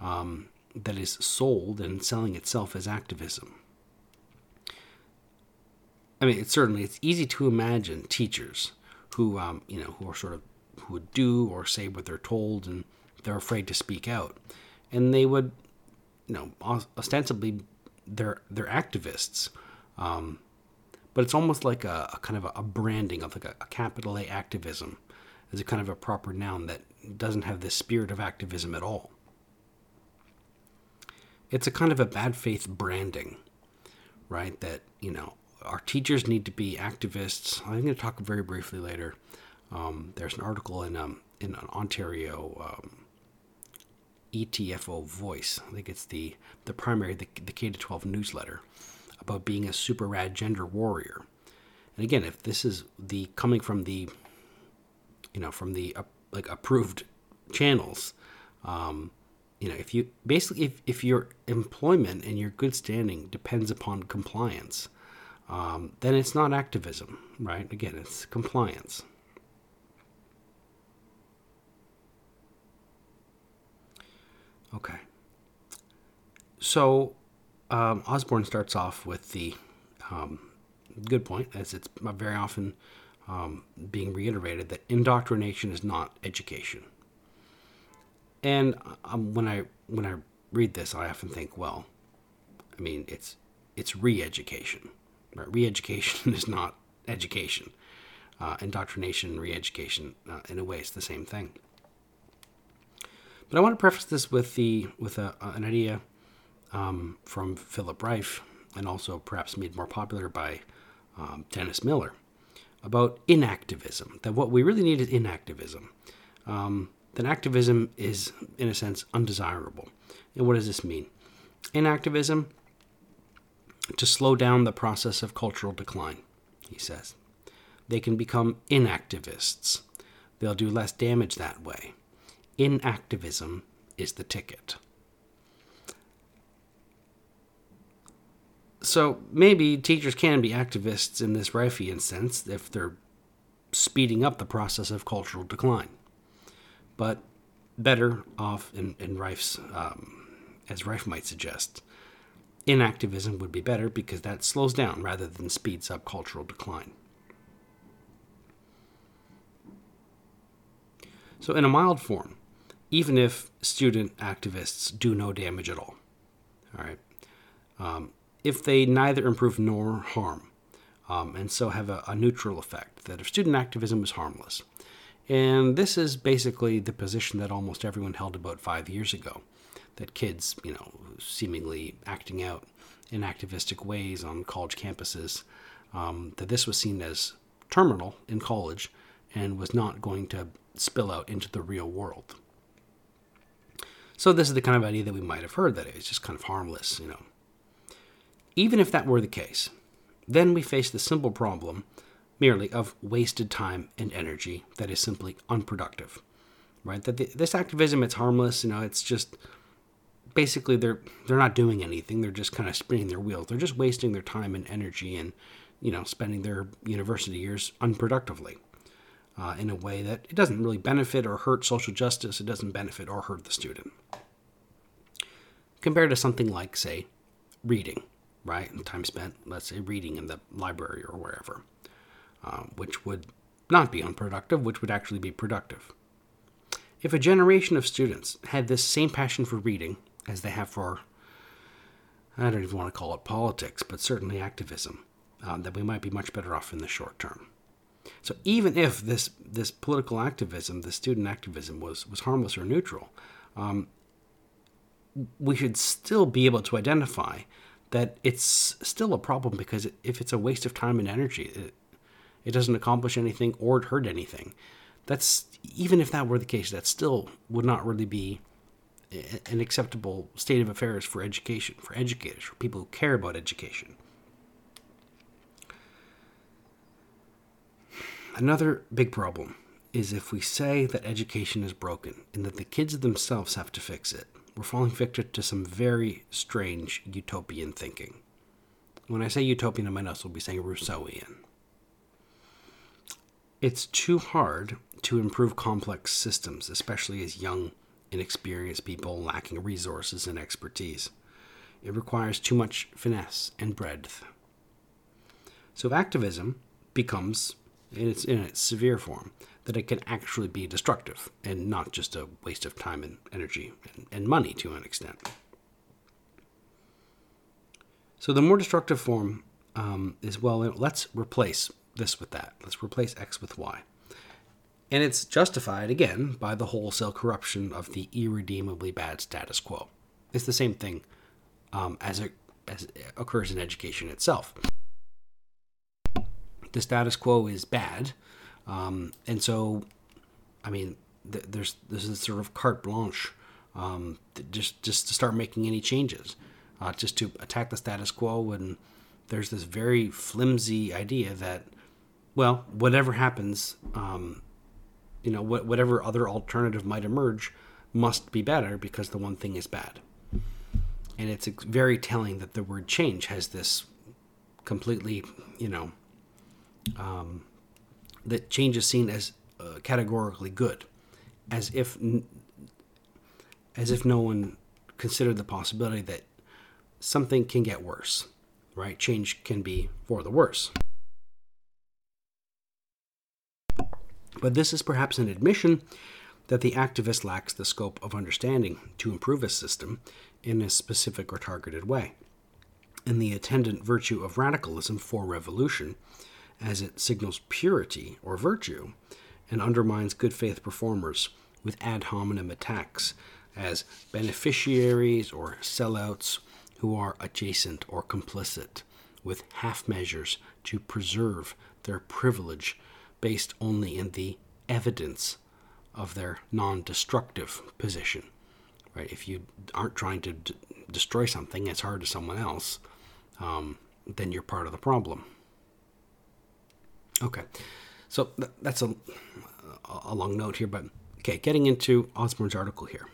S1: um, that is sold and selling itself as activism. I mean, it's certainly it's easy to imagine teachers who um, you know who are sort of would do or say what they're told and they're afraid to speak out, and they would, you know, ostensibly they're they're activists, um, but it's almost like a, a kind of a, a, branding of like a, a capital A activism as a kind of a proper noun that doesn't have the spirit of activism at all. It's a kind of a bad faith branding, right? That you know our teachers need to be activists. I'm going to talk very briefly later. Um, there's an article in um, in an Ontario um, ETFO Voice. I think it's the the primary the, K to 12 newsletter about being a super rad gender warrior. And again, if this is the coming from the you know from the uh, like approved channels, um, you know if you basically if, if your employment and your good standing depends upon compliance, um, then it's not activism, right? Again, it's compliance. Okay. So um, Osborne starts off with the um, good point, as it's very often um, being reiterated, that indoctrination is not education. And um, when I when I read this, I often think, well, I mean, it's it's re-education. Right? Re-education is not education. Uh, indoctrination re-education, uh, in a way, it's the same thing. But I want to preface this with the with a, an idea um, from Philip Rieff, and also perhaps made more popular by um, Dennis Miller, about inactivism. That what we really need is inactivism. Um, that activism is, in a sense, undesirable. And what does this mean? Inactivism to slow down the process of cultural decline, he says. They can become inactivists. They'll do less damage that way. Inactivism is the ticket. So maybe teachers can be activists in this Rieffian sense if they're speeding up the process of cultural decline. But better off in, in Rieff's, um, as Rieff might suggest, inactivism would be better because that slows down rather than speeds up cultural decline. So, in a mild form, even if student activists do no damage at all, all right, um, if they neither improve nor harm, um, and so have a, a, neutral effect, that if student activism is harmless. And this is basically the position that almost everyone held about five years ago that kids, you know, seemingly acting out in activistic ways on college campuses, um, that this was seen as terminal in college and was not going to spill out into the real world. So this is the kind of idea that we might have heard that it's just kind of harmless, you know. Even if that were the case, then we face the simple problem merely of wasted time and energy that is simply unproductive. Right? That the, this activism it's harmless, you know, it's just basically they're they're not doing anything. They're just kind of spinning their wheels. They're just wasting their time and energy and you know, spending their university years unproductively. Uh, in a way that it doesn't really benefit or hurt social justice, it doesn't benefit or hurt the student. Compared to something like, say, reading, right? And time spent, let's say, reading in the library or wherever, um, which would not be unproductive, which would actually be productive. If a generation of students had this same passion for reading as they have for, I don't even want to call it politics, but certainly activism, um, then we might be much better off in the short term. So even if this this political activism, the student activism, was was harmless or neutral, um, we should still be able to identify that it's still a problem because if it's a waste of time and energy, it, it doesn't accomplish anything or hurt anything. That's even if that were the case, that still would not really be an acceptable state of affairs for education, for educators, for people who care about education. Another big problem is if we say that education is broken and that the kids themselves have to fix it we're falling victim to some very strange utopian thinking. When I say utopian, I might also be saying Rousseauian. It's too hard to improve complex systems, especially as young, inexperienced people lacking resources and expertise. It requires too much finesse and breadth. So activism becomes, in its, in its severe form, that it can actually be destructive and not just a waste of time and energy and, and money to an extent. So the more destructive form um, is well, let's replace this with that. Let's replace X with Y. And it's justified, again, by the wholesale corruption of the irredeemably bad status quo. It's the same thing um, as, it, as it occurs in education itself. The status quo is bad, um, and so, I mean, th- there's this is sort of carte blanche, um, just just to start making any changes, uh, just to attack the status quo. And there's this very flimsy idea that, well, whatever happens, um, you know, wh- whatever other alternative might emerge, must be better because the one thing is bad. And it's very telling that the word change has this completely, you know, um, that change is seen as uh, categorically good, as if as if no one considered the possibility that something can get worse, right? Change can be for the worse. But this is perhaps an admission that the activist lacks the scope of understanding to improve a system in a specific or targeted way. And the attendant virtue of radicalism for revolution, as it signals purity or virtue and undermines good faith performers with ad hominem attacks as beneficiaries or sellouts who are adjacent or complicit with half measures to preserve their privilege based only in the evidence of their non destructive position. Right? If you aren't trying to d- destroy something as hard as someone else, um, then you're part of the problem. Okay, so th- that's a, a long note here, but okay, getting into Osborne's article here.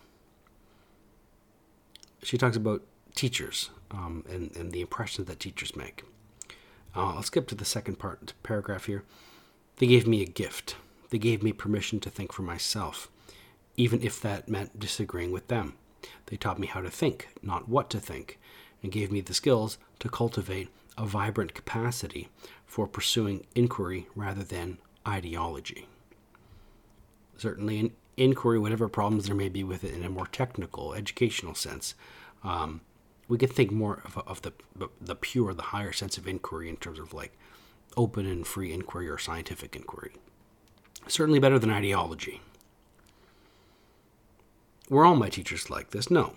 S1: She talks about teachers um, and, and the impressions that teachers make. Uh, I'll skip to the second part paragraph here. They gave me a gift. They gave me permission to think for myself, even if that meant disagreeing with them. They taught me how to think, not what to think, and gave me the skills to cultivate a vibrant capacity for pursuing inquiry rather than ideology. Certainly, an inquiry, whatever problems there may be with it in a more technical, educational sense, um, we could think more of, of the the pure, the higher sense of inquiry in terms of like open and free inquiry or scientific inquiry. Certainly better than ideology. Were all my teachers like this? No.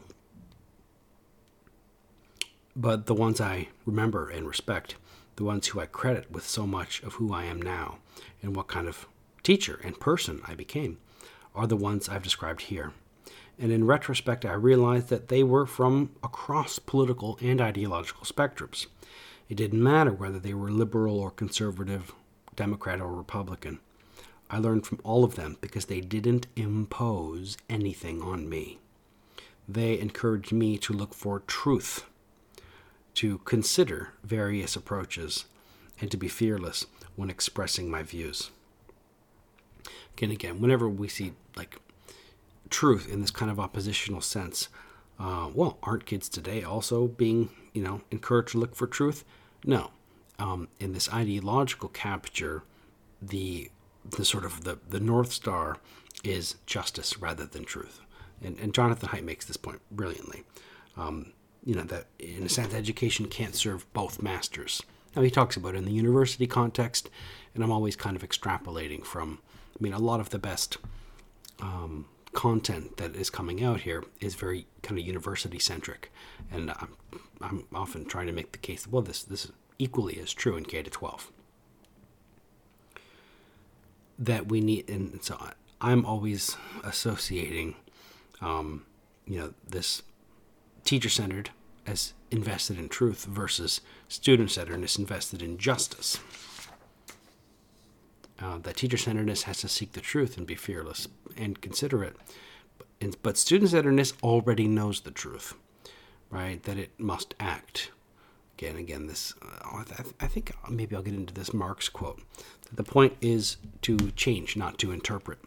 S1: But the ones I remember and respect, the ones who I credit with so much of who I am now and what kind of teacher and person I became, are the ones I've described here and in retrospect, I realized that they were from across political and ideological spectrums. It didn't matter whether they were liberal or conservative, Democrat or Republican. I learned from all of them because they didn't impose anything on me. They encouraged me to look for truth, to consider various approaches, and to be fearless when expressing my views. Again, again, whenever we see like truth in this kind of oppositional sense. Uh, well, aren't kids today also being, you know, encouraged to look for truth? No. Um, in this ideological capture, the the sort of the, the north star is justice rather than truth. And, and Jonathan Haidt makes this point brilliantly. Um, you know that in a sense, education can't serve both masters. Now he talks about in the university context, and I'm always kind of extrapolating from. I mean, a lot of the best um, content that is coming out here is very kind of university centric, and I'm I'm often trying to make the case well this this equally is true in K to 12 that we need and so I'm always associating um, you know this teacher centered as invested in truth versus student centeredness invested in justice. Uh, that teacher centeredness has to seek the truth and be fearless and considerate. But, but student centeredness already knows the truth, right? That it must act. Again, again, this, uh, I, think maybe I'll get into this Marx quote. The point is to change, not to interpret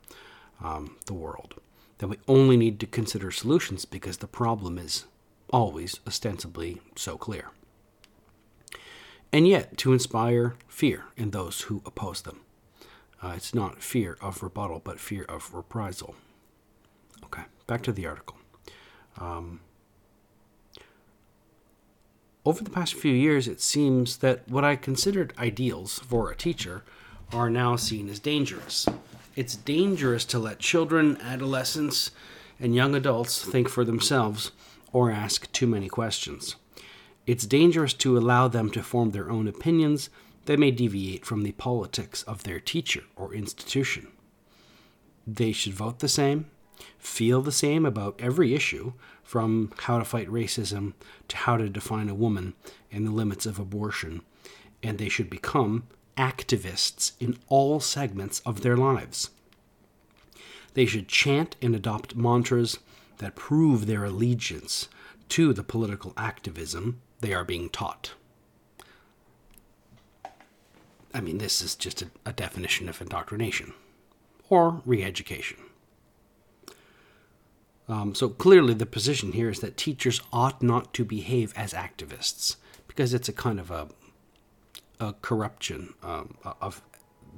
S1: um, the world. That we only need to consider solutions because the problem is always ostensibly so clear. And yet, to inspire fear in those who oppose them. Uh, it's not fear of rebuttal, but fear of reprisal. Okay, back to the article. Um, over the past few years, it seems that what I considered ideals for a teacher are now seen as dangerous. It's dangerous to let children, adolescents, and young adults think for themselves or ask too many questions. It's dangerous to allow them to form their own opinions they may deviate from the politics of their teacher or institution. They should vote the same, feel the same about every issue, from how to fight racism to how to define a woman and the limits of abortion, and they should become activists in all segments of their lives. They should chant and adopt mantras that prove their allegiance to the political activism they are being taught. I mean, this is just a, a definition of indoctrination or re education. Um, so clearly, the position here is that teachers ought not to behave as activists because it's a kind of a, a corruption um, of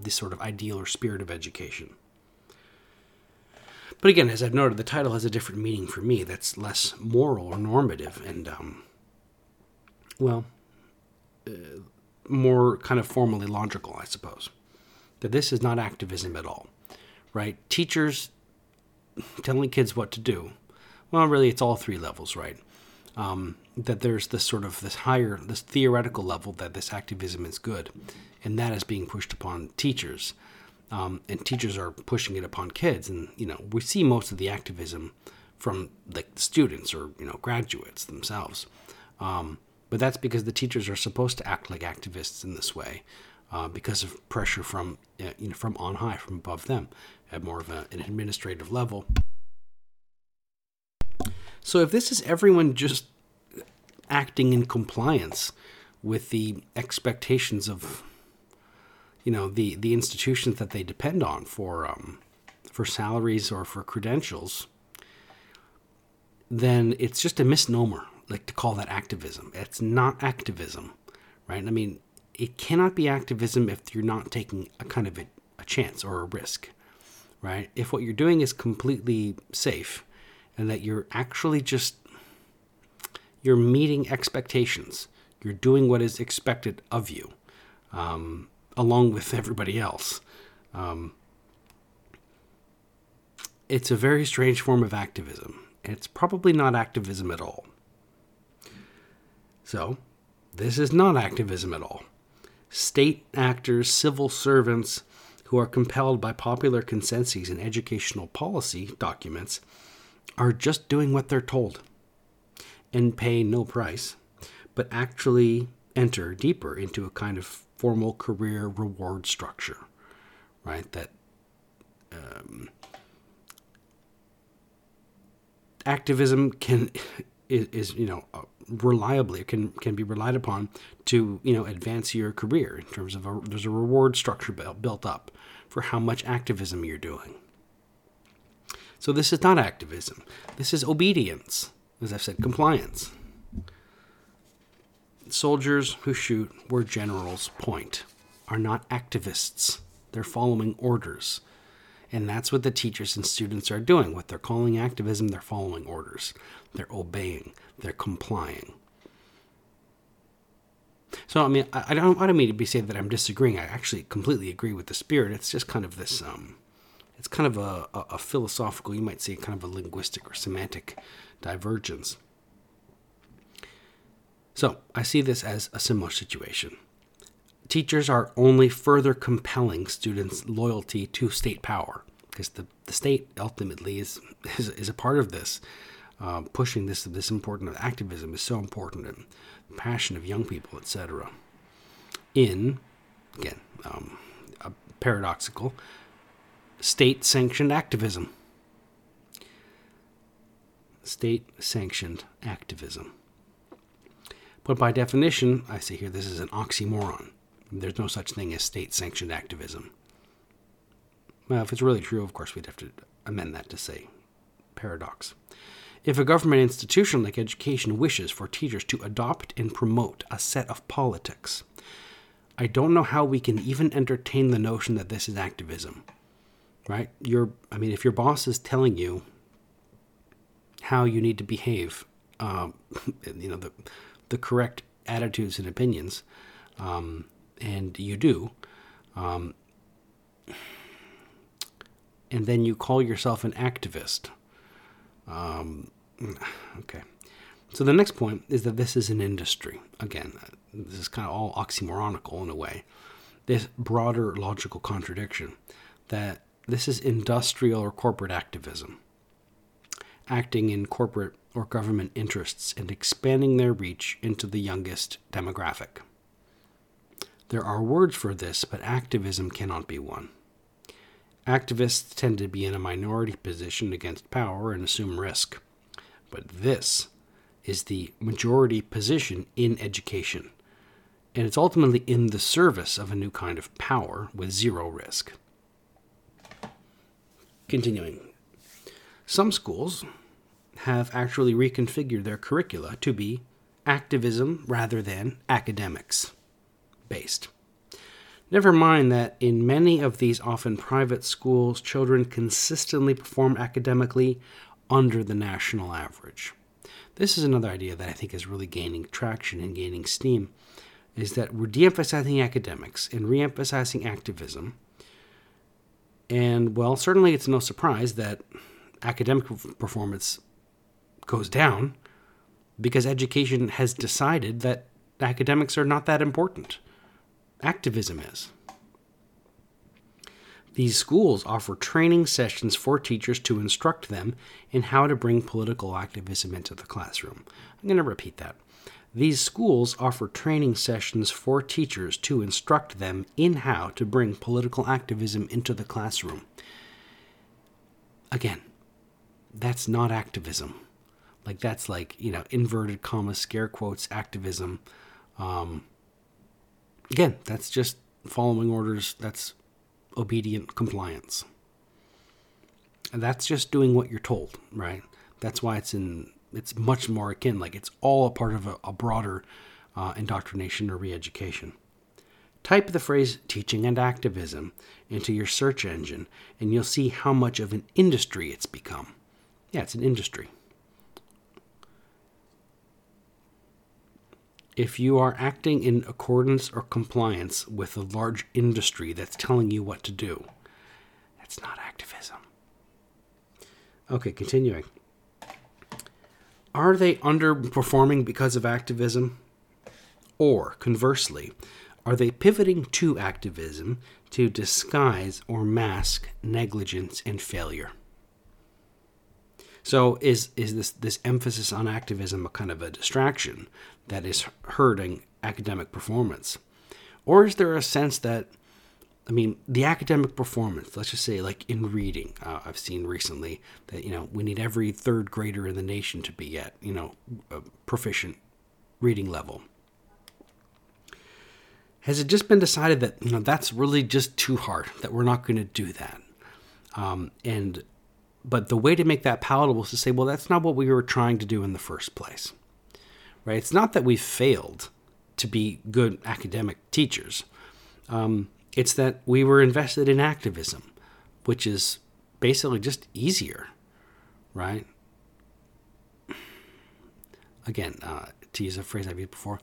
S1: this sort of ideal or spirit of education. But again, as I've noted, the title has a different meaning for me that's less moral or normative and, um, well, uh, more kind of formally logical, I suppose. That this is not activism at all, right? Teachers telling kids what to do. Well, really, it's all three levels, right? Um, that there's this sort of this higher, this theoretical level that this activism is good, and that is being pushed upon teachers, um, and teachers are pushing it upon kids, and you know we see most of the activism from the students or you know graduates themselves, um, but that's because the teachers are supposed to act like activists in this way, uh, because of pressure from uh, you know from on high, from above them, at more of a, an administrative level. So if this is everyone just acting in compliance with the expectations of you know the the institutions that they depend on for um, for salaries or for credentials, then it's just a misnomer. Like to call that activism. It's not activism, right? I mean, it cannot be activism if you're not taking a kind of a, a chance or a risk, right? If what you're doing is completely safe, and that you're actually just you're meeting expectations. You're doing what is expected of you, um, along with everybody else. Um, it's a very strange form of activism. It's probably not activism at all. So, this is not activism at all. State actors, civil servants who are compelled by popular consensus and educational policy documents are just doing what they're told and pay no price, but actually enter deeper into a kind of formal career reward structure, right? That um, activism can is, is you know uh, reliably can can be relied upon to you know advance your career in terms of a, there's a reward structure built, built up for how much activism you're doing. So this is not activism. This is obedience as I've said, compliance. Soldiers who shoot where generals point are not activists. They're following orders. And that's what the teachers and students are doing. What they're calling activism, they're following orders. They're obeying. They're complying. So, I mean, I don't, I don't mean to be saying that I'm disagreeing. I actually completely agree with the spirit. It's just kind of this, um, it's kind of a, a, a philosophical, you might say, kind of a linguistic or semantic divergence. So I see this as a similar situation. Teachers are only further compelling students' loyalty to state power because the, the state ultimately is, is, is a part of this. Uh, pushing this this important of activism is so important and passion of young people, etc. In again, um, paradoxical state sanctioned activism state sanctioned activism. But by definition, I say here this is an oxymoron. There's no such thing as state sanctioned activism. Well, if it's really true, of course, we'd have to amend that to say paradox. If a government institution like education wishes for teachers to adopt and promote a set of politics, I don't know how we can even entertain the notion that this is activism. Right? Your I mean if your boss is telling you how you need to behave, um, you know, the, the correct attitudes and opinions, um, and you do. Um, and then you call yourself an activist. Um, okay. So the next point is that this is an industry. Again, this is kind of all oxymoronical in a way. This broader logical contradiction that this is industrial or corporate activism acting in corporate or government interests and expanding their reach into the youngest demographic. There are words for this, but activism cannot be one. Activists tend to be in a minority position against power and assume risk. But this is the majority position in education, and it's ultimately in the service of a new kind of power with zero risk. Continuing, some schools have actually reconfigured their curricula to be activism rather than academics based. Never mind that in many of these often private schools, children consistently perform academically under the national average. This is another idea that I think is really gaining traction and gaining steam is that we're de-emphasizing academics and re-emphasizing activism. And well, certainly it's no surprise that academic performance goes down because education has decided that academics are not that important. Activism is. These schools offer training sessions for teachers to instruct them in how to bring political activism into the classroom. I'm going to repeat that. These schools offer training sessions for teachers to instruct them in how to bring political activism into the classroom. Again, that's not activism. Like, that's like, you know, inverted commas, scare quotes activism. Um, again, that's just following orders. That's obedient compliance. And that's just doing what you're told, right? That's why it's in it's much more akin like it's all a part of a, a broader uh, indoctrination or re-education. Type the phrase teaching and activism into your search engine and you'll see how much of an industry it's become. Yeah, it's an industry. If you are acting in accordance or compliance with a large industry that's telling you what to do, that's not activism. Okay, continuing. Are they underperforming because of activism? Or, conversely, are they pivoting to activism to disguise or mask negligence and failure? So is is this this emphasis on activism a kind of a distraction that is hurting academic performance? Or is there a sense that I mean, the academic performance, let's just say, like in reading, uh, I've seen recently that, you know, we need every third grader in the nation to be at, you know, proficient reading level. Has it just been decided that, you know, that's really just too hard, that we're not going to do that? Um, and but the way to make that palatable is to say, well, that's not what we were trying to do in the first place. Right? It's not that we failed to be good academic teachers. Um, it's that we were invested in activism, which is basically just easier, right? Again, uh, to use a phrase I've used before,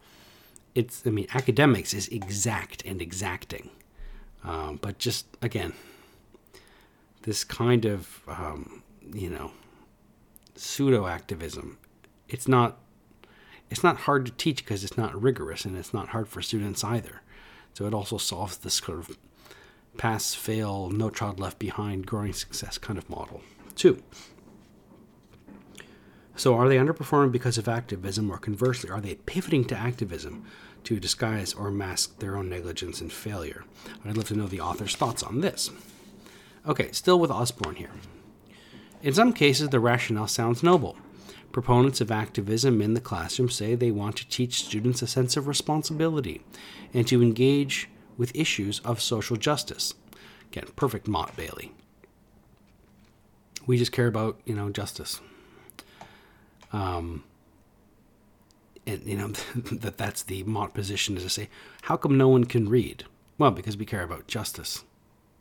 S1: it's, I mean, academics is exact and exacting. Um, but just, again, this kind of um, you know pseudo activism. It's not it's not hard to teach because it's not rigorous and it's not hard for students either. So it also solves this sort of pass fail no child left behind growing success kind of model. Two. So are they underperforming because of activism or conversely are they pivoting to activism to disguise or mask their own negligence and failure? I'd love to know the author's thoughts on this. Okay, still with Osborne here. In some cases, the rationale sounds noble. Proponents of activism in the classroom say they want to teach students a sense of responsibility and to engage with issues of social justice. Again, perfect Motte Bailey. We just care about, you know, justice. Um, and you know that that's the Motte position is to say, how come no one can read? Well, because we care about justice.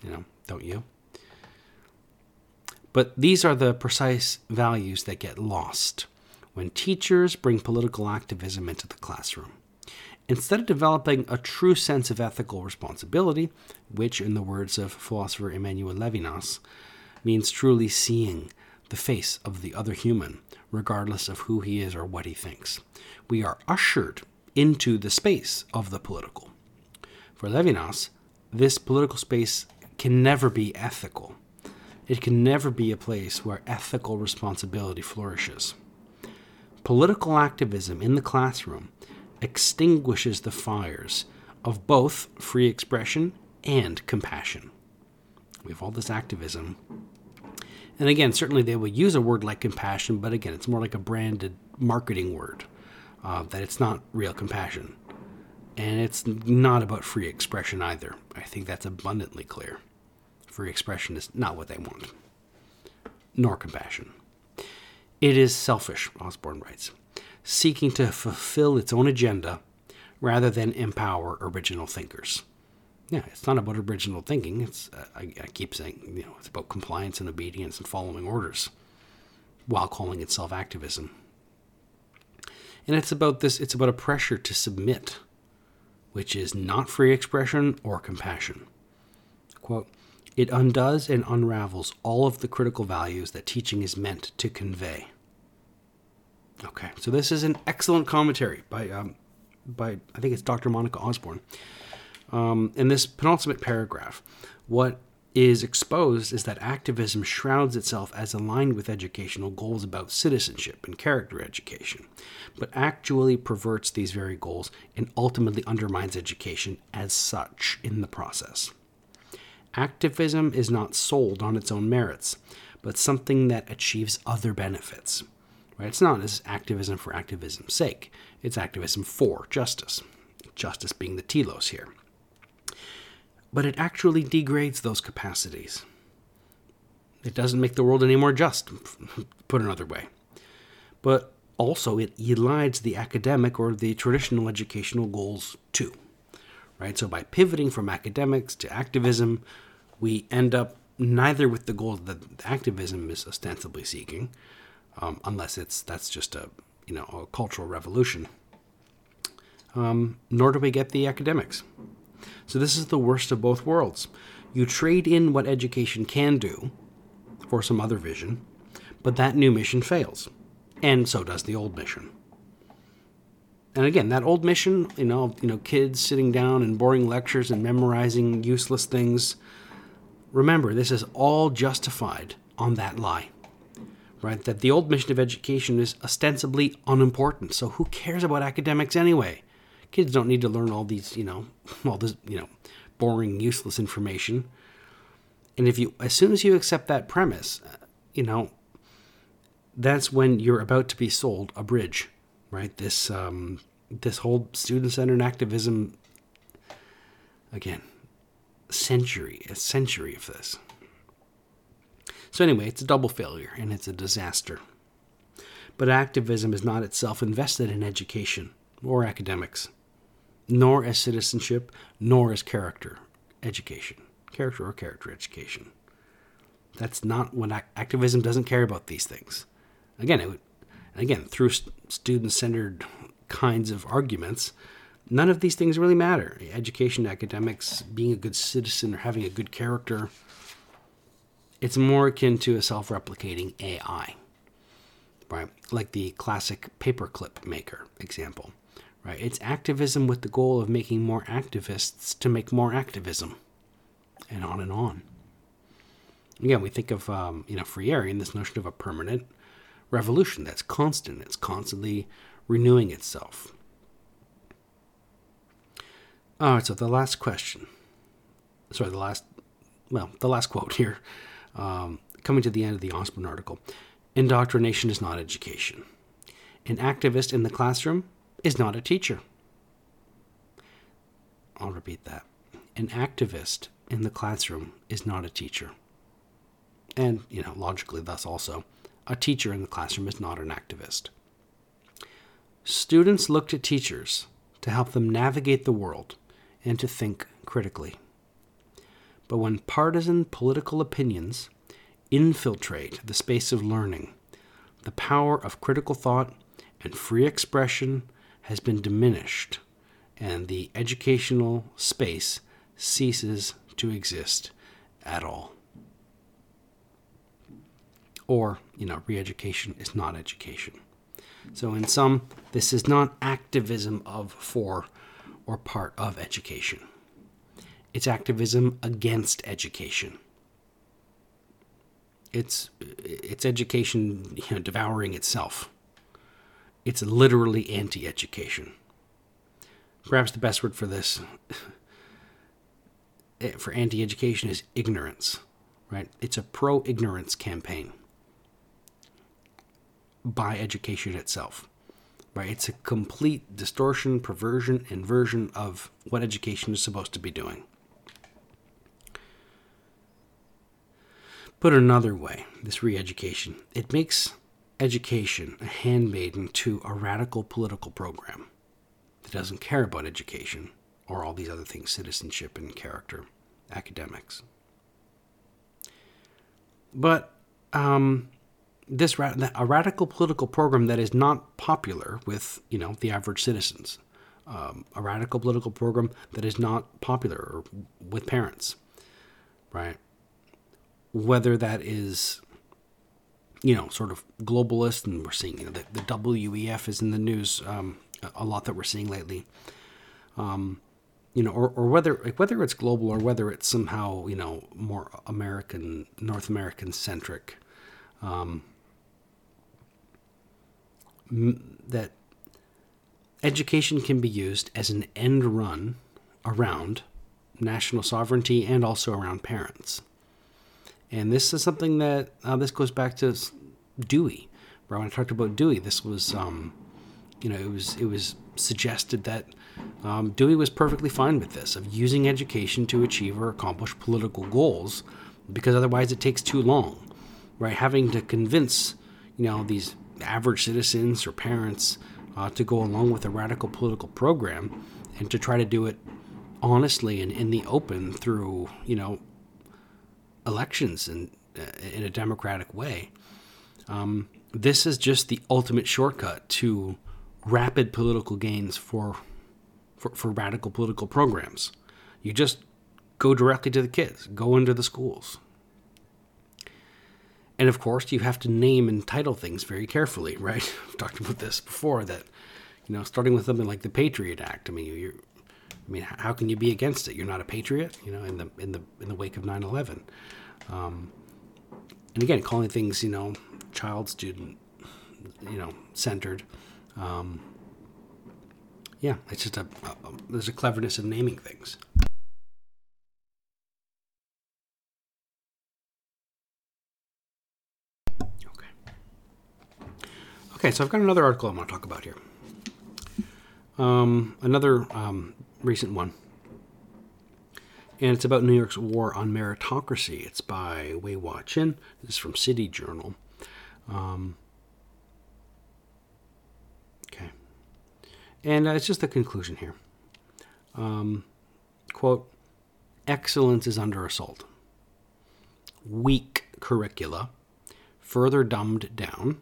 S1: You know, don't you? But these are the precise values that get lost when teachers bring political activism into the classroom. Instead of developing a true sense of ethical responsibility, which, in the words of philosopher Emmanuel Levinas, means truly seeing the face of the other human, regardless of who he is or what he thinks, we are ushered into the space of the political. For Levinas, this political space can never be ethical it can never be a place where ethical responsibility flourishes. Political activism in the classroom extinguishes the fires of both free expression and compassion. We have all this activism. And again, certainly they will use a word like compassion, but again, it's more like a branded marketing word, uh, that it's not real compassion. And it's not about free expression either. I think that's abundantly clear free expression is not what they want, nor compassion. It is selfish, Osborne writes, seeking to fulfill its own agenda rather than empower original thinkers. Yeah, it's not about original thinking. It's uh, I, I keep saying, you know, it's about compliance and obedience and following orders, while calling itself activism. And it's about this. It's about a pressure to submit, which is not free expression or compassion. Quote. It undoes and unravels all of the critical values that teaching is meant to convey. Okay, so this is an excellent commentary by, um, by I think it's Dr. Monica Osborne. Um, in this penultimate paragraph, what is exposed is that activism shrouds itself as aligned with educational goals about citizenship and character education, but actually perverts these very goals and ultimately undermines education as such in the process. Activism is not sold on its own merits, but something that achieves other benefits. Right? It's not as activism for activism's sake. It's activism for justice. Justice being the telos here. But it actually degrades those capacities. It doesn't make the world any more just, put another way. But also, it elides the academic or the traditional educational goals too. Right? So, by pivoting from academics to activism, we end up neither with the goals that activism is ostensibly seeking, um, unless it's that's just a you know a cultural revolution. Um, nor do we get the academics. So this is the worst of both worlds. You trade in what education can do for some other vision, but that new mission fails, and so does the old mission. And again, that old mission, you know, you know, kids sitting down and boring lectures and memorizing useless things. Remember, this is all justified on that lie right? That the old mission of education is ostensibly unimportant. So who cares about academics anyway? Kids don't need to learn all these, you know, all this, you know, boring, useless information. And if you, as soon as you accept that premise, uh, you know, that's when you're about to be sold a bridge, right? This, um, this whole student-centered activism, again, century, a century of this. So, anyway, it's a double failure and it's a disaster. But activism is not itself invested in education or academics, nor as citizenship, nor as character education, character or character education. That's not what activism doesn't care about these things. Again, it would, again through student-centered kinds of arguments, none of these things really matter. Education, academics, being a good citizen, or having a good character it's more akin to a self replicating AI, right? Like the classic paperclip maker example, right? It's activism with the goal of making more activists to make more activism, and on and on. Again, we think of, um, you know, Freire and this notion of a permanent revolution that's constant, it's constantly renewing itself. All right, so the last question. Sorry, the last, well, the last quote here um, coming to the end of the Osborne article. Indoctrination is not education. An activist in the classroom is not a teacher. I'll repeat that. An activist in the classroom is not a teacher. And, you know, logically, thus also, a teacher in the classroom is not an activist. Students look to teachers to help them navigate the world and to think critically. But when partisan political opinions infiltrate the space of learning, the power of critical thought and free expression has been diminished, and the educational space ceases to exist at all. Or, you know, re education is not education. So, in sum, this is not activism of, for, or part of education. It's activism against education. It's it's education you know, devouring itself. It's literally anti-education. Perhaps the best word for this eh, for anti-education is ignorance, right? It's a pro-ignorance campaign by education itself. Right? It's a complete distortion, perversion, inversion of what education is supposed to be doing. Put another way, this re education, it makes education a handmaiden to a radical political program that doesn't care about education or all these other things citizenship and character, academics. But um, this a radical political program that is not popular with you know the average citizens, um, a radical political program that is not popular with parents, right? Whether that is you know sort of globalist, and we're seeing you know the, the WEF is in the news um, a lot that we're seeing lately. Um, you know, or, or whether whether it's global or whether it's somehow you know more American, North American centric, um, that education can be used as an end run around national sovereignty and also around parents. And this is something that uh, this goes back to Dewey. Right when I talked about Dewey, this was, um, you know, it was it was suggested that um, Dewey was perfectly fine with this, of using education to achieve or accomplish political goals, because otherwise it takes too long, right? Having to convince, you know, these average citizens or parents uh, to go along with a radical political program and to try to do it honestly and in the open through, you know, elections and uh, in a democratic way. Um, this is just the ultimate shortcut to rapid political gains for, for, for radical political programs. You just go directly to the kids, go into the schools. And of course, you have to name and title things very carefully, right? I've talked about this before that, you know, starting with something like the Patriot Act. I mean, you I mean, how can you be against it? You're not a patriot, you know, in the in the in the wake of 9/11. Um, and again, calling things, you know, child, student, you know, centered. Um, yeah, it's just a, a, a there's a cleverness in naming things. Okay. Okay, so I've got another article I want to talk about here. Um, another um, recent one. And it's about New York's war on meritocracy. It's by Wai Wah Chin. This is from City Journal. Um, And uh, it's just the conclusion here. Um, quote Excellence is under assault. Weak curricula, further dumbed down,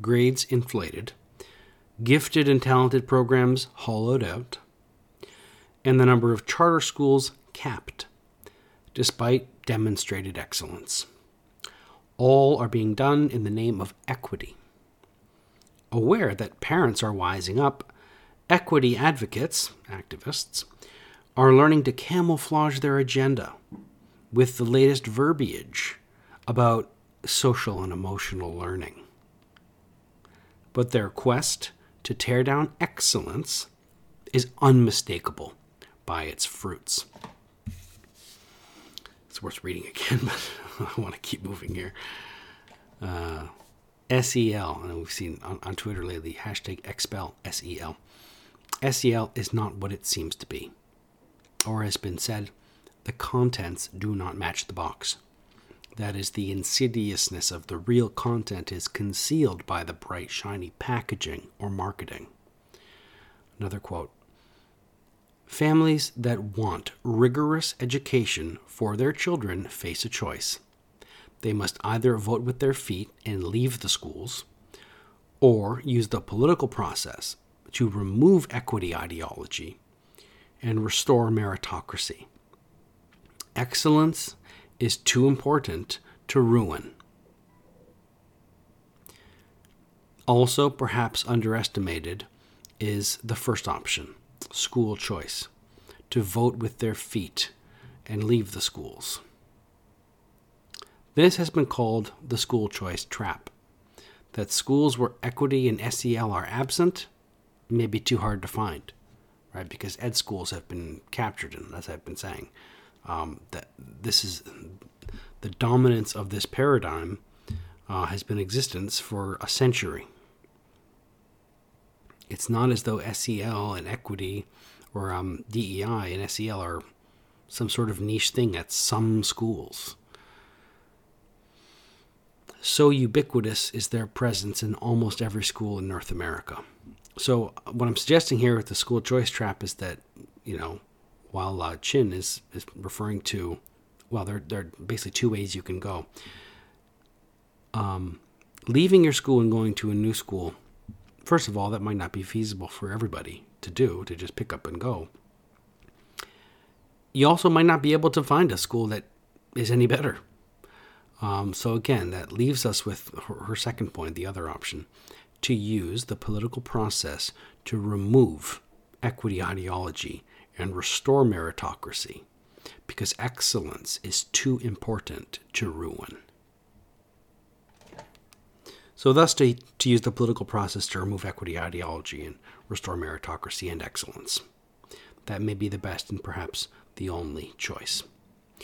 S1: grades inflated, gifted and talented programs hollowed out, and the number of charter schools capped, despite demonstrated excellence. All are being done in the name of equity. Aware that parents are wising up, Equity advocates, activists, are learning to camouflage their agenda with the latest verbiage about social and emotional learning. But their quest to tear down excellence is unmistakable by its fruits. It's worth reading again, but I want to keep moving here. Uh, SEL, and we've seen on, on Twitter lately, hashtag expel SEL. SEL is not what it seems to be. Or, has been said, the contents do not match the box. That is, the insidiousness of the real content is concealed by the bright, shiny packaging or marketing. Another quote Families that want rigorous education for their children face a choice. They must either vote with their feet and leave the schools, or use the political process to remove equity ideology and restore meritocracy. Excellence is too important to ruin. Also, perhaps underestimated, is the first option school choice to vote with their feet and leave the schools. This has been called the school choice trap that schools where equity and SEL are absent may be too hard to find, right? Because ed schools have been captured, and as I've been saying, um, that this is the dominance of this paradigm uh, has been existence for a century. It's not as though SEL and equity or um, DEI and SEL are some sort of niche thing at some schools. So ubiquitous is their presence in almost every school in North America. So what I'm suggesting here with the school choice trap is that you know while uh, Chin is, is referring to, well, there, there are basically two ways you can go. Um, leaving your school and going to a new school, first of all, that might not be feasible for everybody to do, to just pick up and go. You also might not be able to find a school that is any better. Um, so, again, that leaves us with her, her second point, the other option, to use the political process to remove equity ideology and restore meritocracy because excellence is too important to ruin. So, thus, to, to use the political process to remove equity ideology and restore meritocracy and excellence. That may be the best and perhaps the only choice.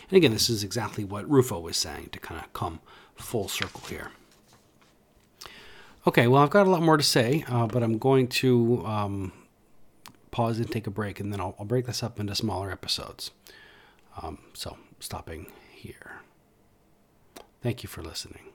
S1: And again, this is exactly what Rufo was saying to kind of come full circle here. Okay, well, I've got a lot more to say, uh, but I'm going to um, pause and take a break, and then I'll, I'll break this up into smaller episodes. Um, so, stopping here. Thank you for listening.